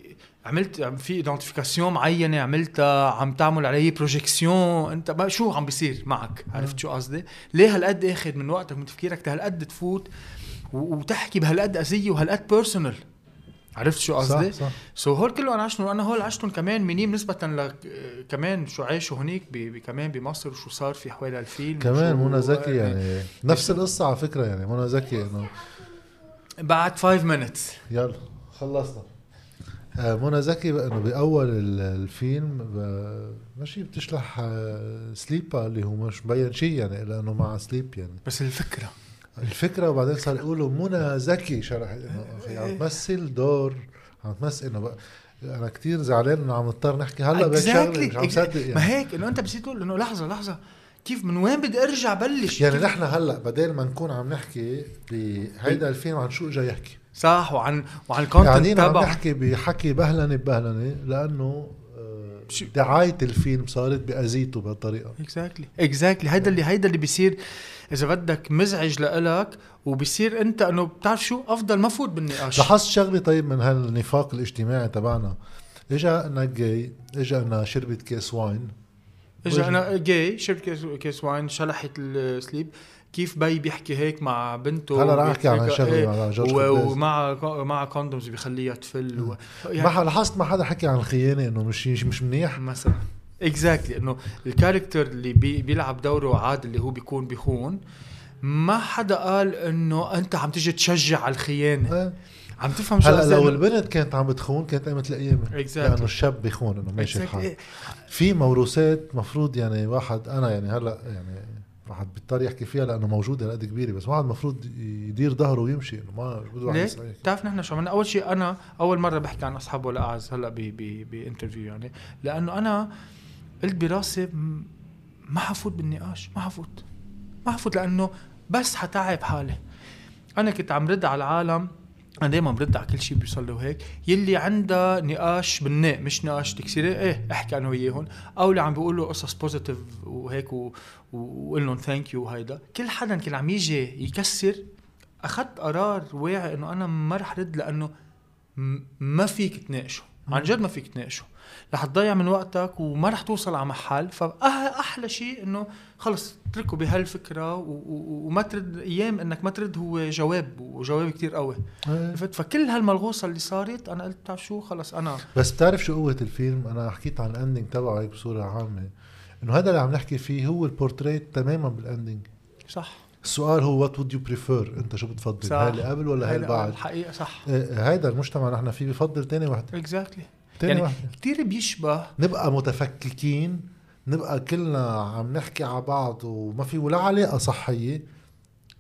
عملت؟ عم في identification معينة عملتها؟ عم تعمل علي projection أنت ما شو عم بيصير معك؟ عرفت شو قصدي؟ ليه هالقد آخذ من وقتك من تفكيرك؟ هالقد تفوت وتحكي بهالقد أذية وهالقد personal عرفت شو قصدي؟ صح. صح so هول كله أنا عشتهم وأنا هول عشتهم كمان منيم نسبة ل كمان شو عاشوا هنيك كمان بمصر وشو صار في حوالي الفيلم كمان منى زكي يعني. نفس القصة على فكرة يعني منى زكي إنه بعد 5 minutes يلا خلصنا. آه، منى زكي إنه بأول ال- الفيلم ماشي بتشلح آه، slip ا اللي هو مش مبين شيء يعني لأنه مع slip يعني. بس الفكرة الفكرة وبعدين صار يقولوا منى زكي شلحت انه أخي عم تمثل دور عم تمثل إنه بقى أنا كتير زعلان إنه عم نضطر نحكي. هلأ بهيك شغله مش عم. صدق يعني. ما هيك إنه أنت بتصير تقول إنه لحظة لحظة. كيف من وين بدي أرجع بلش؟ يعني نحن هلأ بدل ما نكون عم نحكي بهيدا الفيلم عن شو اجى يحكي. صح وعن وعن ال content قاعدين عم نحكي بحكي بهلنة ببهلنه لأنه دعاية الفيلم صارت باذيته بهالطريقة. exactly exactly هيدا اللي هيدا اللي بيصير إذا بدك مزعج لإلك وبصير أنت إنه بتعرف شو؟ أفضل ما فوت بالنقاش. لاحظت شغلة طيب من هالنفاق الاجتماعي تبعنا. إجا لنا gay إجا لنا شربت كاس wine. اجى أنا gay شربت كاس wine شلحت ال slip. كيف بي بيحكي هيك مع بنته هلا رح أحكي عن شغله جورج و- خباز. ومع مع condoms بيخليها تفل و... يعني ما لاحظت ما حدا حكي عن الخيانة إنه مش مش منيح؟ مثلا. exactly إنه ال character اللي بي بيلعب دوره عادل اللي هو بيكون بيخون ما حدا قال إنه أنت عم تيجي تشجع على الخيانة. إيه. عم تفهم شو هلا لو البنت كانت عم بتخون كانت قامت القيامه Exactly. لأنه الشاب بيخون إنه ماشي Exactly. الحال. في موروثات مفروض يعني واحد أنا يعني هلا يعني واحد بيضطر يحكي فيها لأنه موجودة لقد كبيرة بس واحد مفروض يدير ظهره ويمشي إنه ما بده هيك. بتعرف نحن شو عملنا؟ أول شيء أنا أول مرة بحكي عن اصحاب ولا اعز هلا بإنترفيو يعني لأنه أنا قلت براسي ما حفوت بالنقاش ما حفوت ما حفوت لأنه بس حتعب حالي. أنا كنت عم رد على العالم أنا دائما برد على كل شيء بيوصل له هيك. يلي عندها نقاش بناء مش نقاش تكسيري إيه أحكي أنا وياهم أو اللي عم بيقولوا قصص positive وهيك و- وقول لهم thank you وهيدا. كل حدا كان عم يجي يكسر أخذت قرار واعي إنه أنا ما رح رد لأنه ما فيك تناقشه. عن جد ما فيك تناقشه. رح تضيع من وقتك وما رح توصل على محل. فاحلى شيء إنه خلص اتركه بهالفكرة وما ترد أيام إنك ما ترد هو جواب وجواب كتير قوي. إيه. عرفت؟ فكل هالملغوصة اللي صارت أنا قلت بتعرف شو؟ خلص أنا بس بتعرف شو قوة الفيلم؟ أنا حكيت عن ال ending تبعه هيك بصورة عامة. إنه هذا اللي عم نحكي فيه هو البورتريت تماما بال ending صح. السؤال هو what would you prefer أنت شو بتفضل. هاي اللي قبل ولا هاي اللي بعد؟ الحقيقة صح. إيه، هيدا المجتمع نحن فيه بفضل تاني وحده. اكزاكتلي تاني يعني وحده كتير بيشبه نبقى متفككين نبقى كلنا عم نحكي على بعض وما في ولا علاقة صحية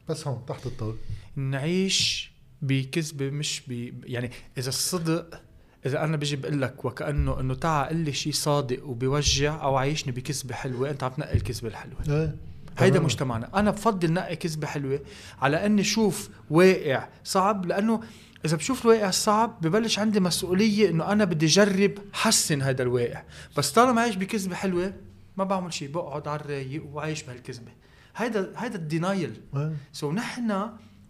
بس هون تحت الطاولة. نعيش بكذبة مش ب يعني إذا الصدق إذا أنا بيجي بقول لك وكأنه إنه تعا قل لي شيء صادق وبيوجع أو عيشني بكذبة حلوة أنت عم تنقي الكذبه الحلوة. إيه هيدا. مجتمعنا. أنا بفضل نقي كذبة حلوة على إني شوف واقع صعب لأنه إذا بشوف الواقع الصعب ببلش عندي مسؤولية إنه أنا بدي اجرب حسن هذا الواقع. بس طالما عايش بكذبة حلوة ما بعمل شيء بقعد على الرايق وعايش بهالكذبة. هيدا هيدا ال denial. so نحن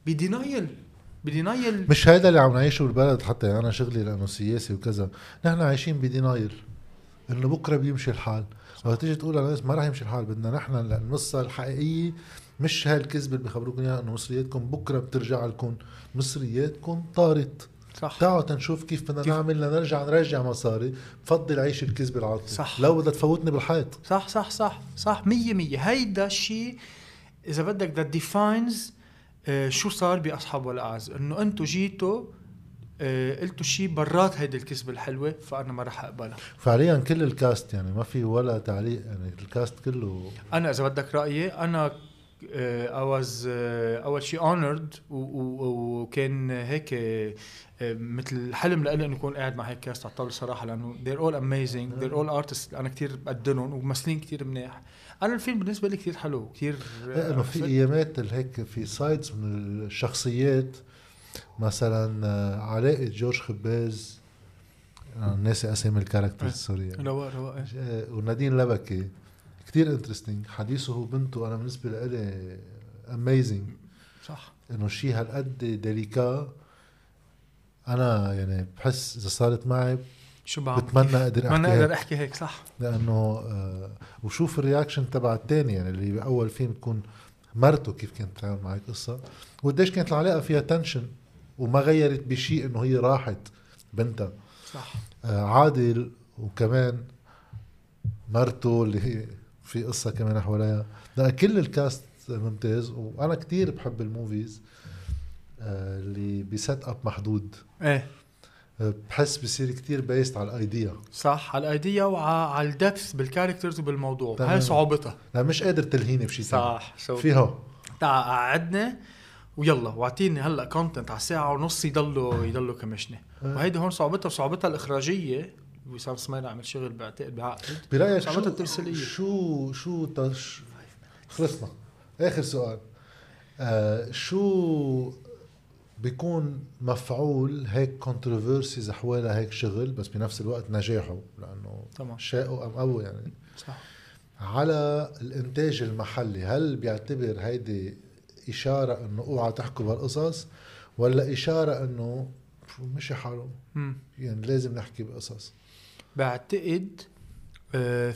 ب denial ب denial. مش هيدا اللي عم نعيشه بالبلد حتى يعني أنا شغلي لأنه سياسي وكذا. نحن عايشين ب denial. إنه بكرة بيمشي الحال. وقت تيجي تقول للناس ما راح يمشي الحال بدنا نحن القصة الحقيقيه مش هالكذبة اللي بخبروكم إياها إنه مصرياتكم بكرة بترجع لكم مصرياتكم طارت. صح. تعالوا تنشوف كيف بدنا؟ نعمل لنرجع نرجع مصاري. بفضل عيش الكذبة العاطفه صح. لو بدها تفوتني بالحيط. صح صح صح صح مية مية. هيدا الشيء إذا بدك that defines شو صار بأصحاب والأعز. إنه أنتم جيتوا آه، قلتوا شيء برات هيدي الكذبة الحلوة فأنا ما رح أقبلها. فعليا كل ال cast يعني ما في ولا تعليق. يعني ال cast كله أنا إذا بدك رأيي أنا I was أول شيء honored وكان هيك آه، مثل حلم لإلي إنه اكون قاعد مع هيك cast على الطاوله صراحة لأنه they're all amazing they're all artists أنا كتير بقدرهم وممثلين كتير منيح أنا الفيلم بالنسبة لي كتير حلو إيه، إنه في إيامات هيك في sides من الشخصيات مثلا آه، علاقه جورج خباز أنا ناسي أسامي ال characters. Sorry يعني. رواق رواق. آه، ونادين لبكي كتير interesting حديثه هو بنته أنا بالنسبة لي amazing صح. إنه شيء هالقد délicat أنا يعني بحس إذا صارت معي شو بعمل؟ بتمنى أقدر بتمنى احكي أقدر هيك. أحكي هيك صح. لأنه آه وشوف ال reaction تبع الثاني يعني اللي باول فيلم تكون مرته كيف كانت تعمل معي قصة. وقديش كانت العلاقة فيها tension وما غيرت بشيء إنه هي راحت بنتها. صح. آه عادل وكمان مرته اللي هي في قصة كمان حواليها. كل ال cast ممتاز وأنا كتير بحب ال movies آه اللي ب setup محدود. إيه. آه بحس بصير كتير based على ال idea. صح على ال idea وعلى ال depth بال characters وبالموضوع. هاي صعوبتها. لا مش قادر تلهيني بشيء ثاني صح شو. فيها تعا قعدنا ويلا واعطيني هلأ content على ساعة ونص يضلوا يضلوا كمشني آه. وهيدي هون صعوبتها صعوبتها الإخراجية. وسام سمير عمل شغل بعتقد بعقد. برأيك شو التمثيليه شو شو تش خلصنا. آخر سؤال. آه شو بيكون مفعول هيك controversies حوالي هيك شغل بس بنفس الوقت نجاحه؟ لأنه طبعا شاءوا أم ابوا يعني. صح. على الإنتاج المحلي هل بيعتبر هيدي إشارة إنه أوعى تحكوا بهالقصص ولا إشارة إنه مشي حاله. يعني لازم نحكي بقصص. بعتقد آه،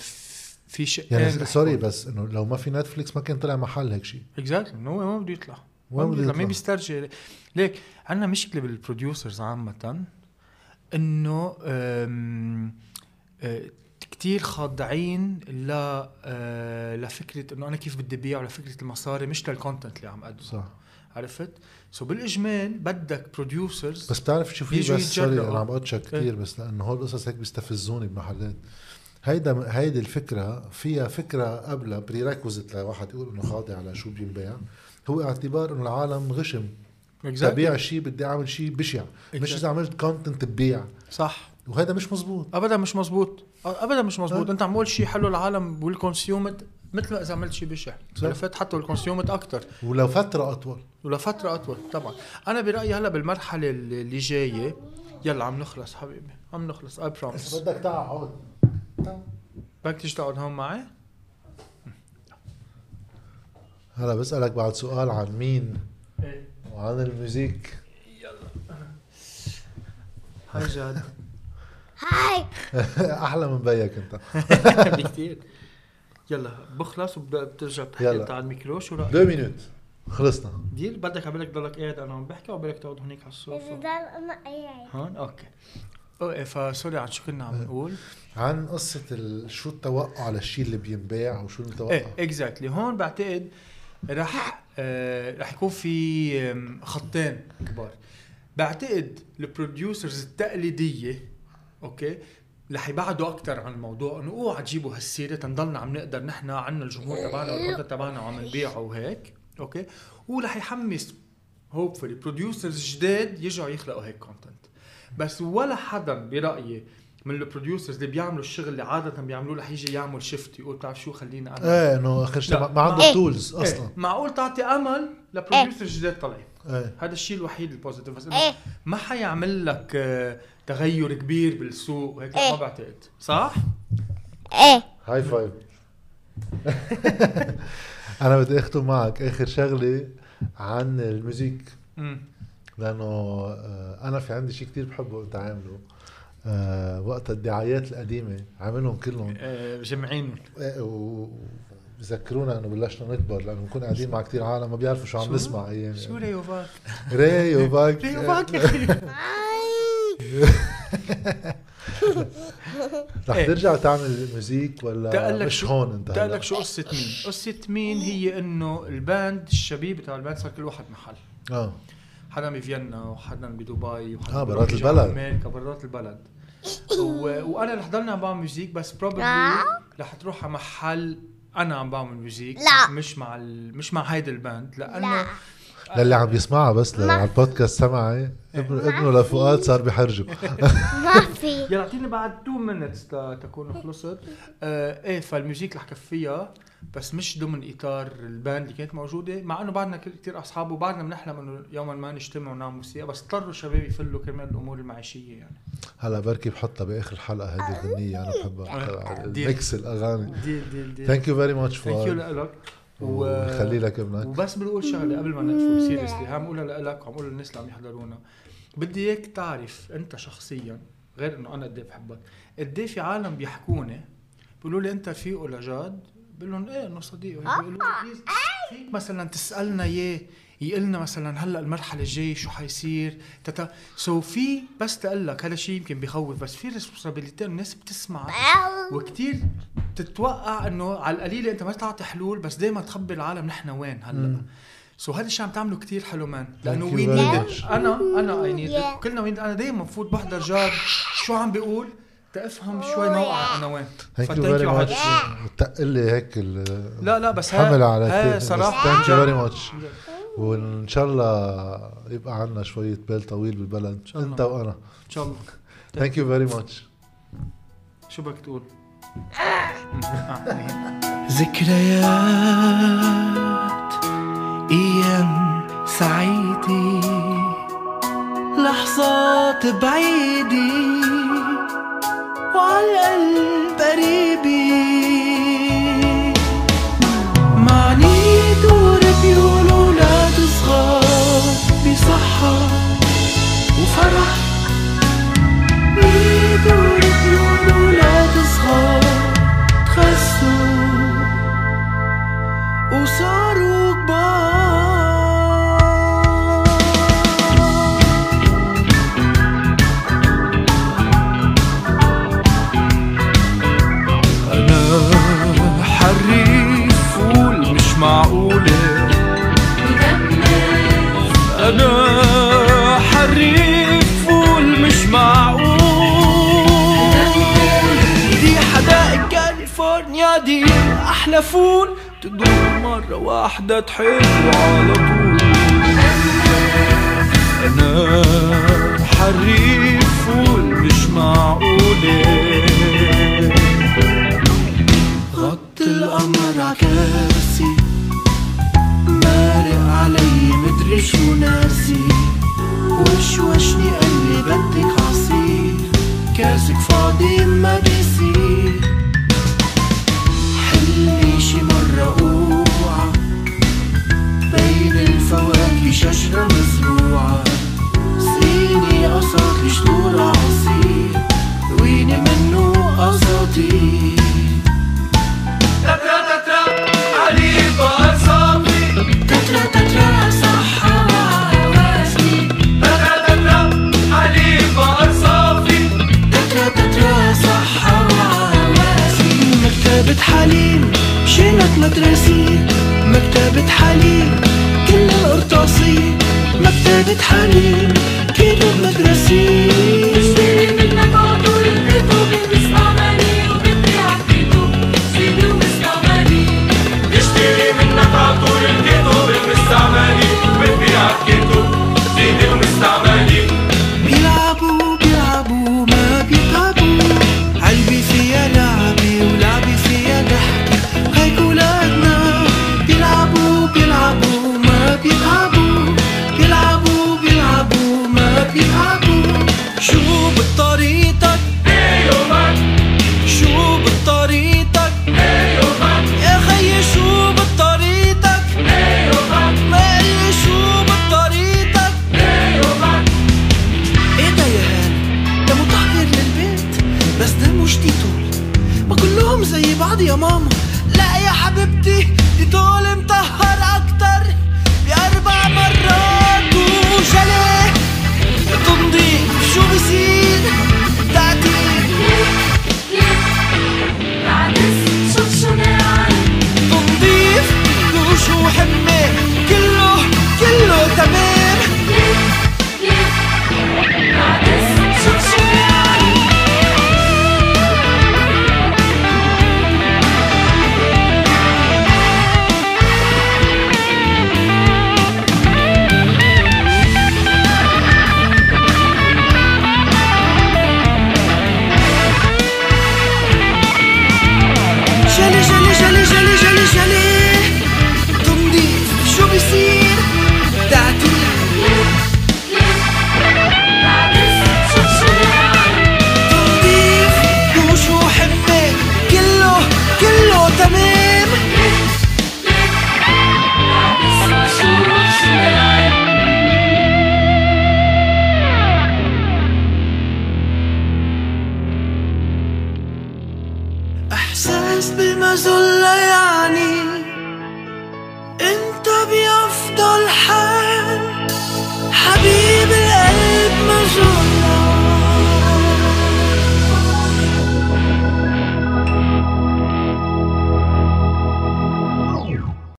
في شقين يعني sorry بس إنه لو ما في نتفليكس ما كان طلع محل هيك شيء. exactly هو ما بده يطلع. وين بده يطلع؟ مين بيسترجي ليك عندنا مشكلة بال producers عامة إنه كتير خاضعين ل أه، لفكرة إنه أنا كيف بدي بيع ولفكره المصاري مش لل content اللي عم أقدمه. صح. عرفت؟ so بالإجمال بدك producers بس بتعرف شو في بس sorry. أنا عم بقطشك كثير بس لأنه هول القصص هيك بيستفزوني بمحلات. هيدا هيدي الفكرة فيها فكرة قبلها prerequisite لواحد يقول إنه خاضع على شو بينباع هو اعتبار إنه العالم غشم. تبيع شيء بدي أعمل شيء بشع. مش Exactly. إذا عملت content ببيع. صح. وهذا مش مزبوط أبدا مش مزبوط أبدا مش مزبوط أه. أنت عم تقول شيء حلو العالم وال consument مثل ما إذا عملت شيء بشع. عرفت حتى ال consument أكثر ولو فترة أطول. ولفتره أطول طبعا. أنا برأيي هلا بالمرحلة اللي جاية يلا عم نخلص حبيبي. عم نخلص اي promise بدك تقعد بدك تيجي تقعد هون معي؟ هلا بسألك بعد سؤال عن مين؟ إيه. وعن ال music. هاي جاد. هاي. [LAUGHS] أحلى من بيك أنت. [LAUGHS] بكثير يلا بخلص وبترجع بتحكي يلا. أنت على الميكرو شو رايك؟ deux minutes خلصنا. Deal بدك عبالك ضلك قاعد أنا عم بحكي أو بدك تقعد هونيك على الصوفة؟ ضل أنا أي هون؟ Okay. Okay ف sorry عن شو كنا عم نقول؟ عن قصة. شو التوقع على الشيء اللي بينباع وشو التوقع إيه exactly هون بعتقد رح آه رح يكون في خطين كبار. بعتقد ال producers التقليدية okay؟ رح يبعدوا أكثر عن الموضوع إنه اوعى تجيبوا هالسيرة تنضلنا عم نقدر نحن عنا الجمهور تبعنا وال content تبعنا وعم نبيعه وهيك okay? ورح يحمس hopefully producers جداد يرجعوا يخلقوا هيك content بس ولا حدا برأيي من ال producers اللي بيعملوا الشغل اللي عادة بيعملوه رح يجي يعمل shift يقول بتعرف شو خلينا أنا. إيه إنه آخر شيء. ما- عنده إيه. tools إيه أصلا. معقول تعطي أمل ل producer جداد طالعين إيه. هذا الشيء الوحيد ال positive بس إيه. إنه ما حيعمل لك آه، تغير كبير بالسوق وهيك إيه. ما بعتقد. صح؟ إيه. High five [LAUGHS] أنا بدي أختم معك آخر شغلة عن ال music امم لأنه آه، أنا في عندي شيء كتير بحبه انت عامله آه، وقت الدعايات القديمة عاملهم كلهم. آه، جمعين إيه، و- بذكرونا إنه بلشنا نكبر لأنه بنكون قاعدين مع كتير عالم ما بيعرفوا شو عم؟ نسمع أيام. شو ريوفاك؟ ريو باك. ريوفاك يا أخي. [LAUGHS] [LAUGHS] رح إيه. ترجع تعمل ميوزيك ولا تقلك مش هون انت بتقول هلا؟ لك شو قصة مين؟ قصة مين هي إنه الباند الشبيب بتاع الباند صار كل واحد محل آه حدا بفيينا وحدا بدبي وحدا آه، بيروح برات البلد. أمريكا برات البلد و... وأنا رح ضلني عم بعمل music بس probably. رح تروح على محل أنا عم بعمل music لا. مش مع ال... مش مع هيدا ال band لأنه لا للي عم يسمعها بس ما- على البودكاست سمعي ابنه ابنه لفؤاد صار بحرجه. [LAUGHS] ما في. [LAUGHS] يلا اعطيني بعد 2 minutes تكون خلصت. آه إيه فال music رح كفيها بس مش ضمن إطار ال band اللي كانت موجودة مع إنه بعدنا كتير أصحاب وبعدنا بنحلم إنه يوما ما نجتمع ونعمل موسيقى بس اضطروا الشباب يفلوا كرمال الأمور المعيشية يعني. هلا بركي بحطها بآخر حلقه هذه الغنية أنا بحبها. deal. ال mix الأغاني. deal deal deal. thank you very much thank you لك. وخلي لك ابنك وبس بدي أقول شغلة قبل ما نقفل seriously عم اقولها لك وعم اقولها للناس اللي عم يحضرونا. بدي إياك تعرف أنت شخصيا غير إنه أنا قد إيه بحبك قد إيه في عالم بيحكوني بيقولوا لي أنت رفيق ولا جاد؟ بقول لهم إيه إنه صديق. بيقولوا لي please فيك مثلا تسألنا إياه يقلنا مثلا هلأ المرحلة الجاية شو حيصير تتا سو في بس تقول لك هذا الشيء يمكن بيخوف بس في ريسبونسابيلتي الناس بتسمع وكتير تتوقع إنه على القليله أنت ما تعطي حلول بس دائما تخبي العالم نحن وين هلأ. سو هذا الشيء عم تعمله كتير حلو مان لأنه Thank you وي very نيد much. أنا أنا اي نيد. كلنا وين أنا دائما بفوت بحضر جاد شو عم بيقول تفهم شوي موقع أنا وين ثانك يو فتhank فيري you ماتش وتقل لي هيك ال- لا لا بس حمل على هاي كتير. صراحة ثانك يو. فيري ماتش وإن شاء الله يبقى عنا شوية بال طويل بالبلد. شاء الله. أنت وأنا. إن شاء الله. thank you very much شو بدك تقول؟ [LAUGHS] ذكريات أيام سعيدة لحظات بعيدة. وعالقلب قريبه فول تدور مرة واحدة تحبه على طول. أنا حريف فول مش معقولة غط القمر عكاسي مارق علي مدري شو ناسي. وشوشني قلبي بدك عصير كاسك فاضي ما بيصير. رؤوع بين الفواكه شجرة مزروعة. سقيني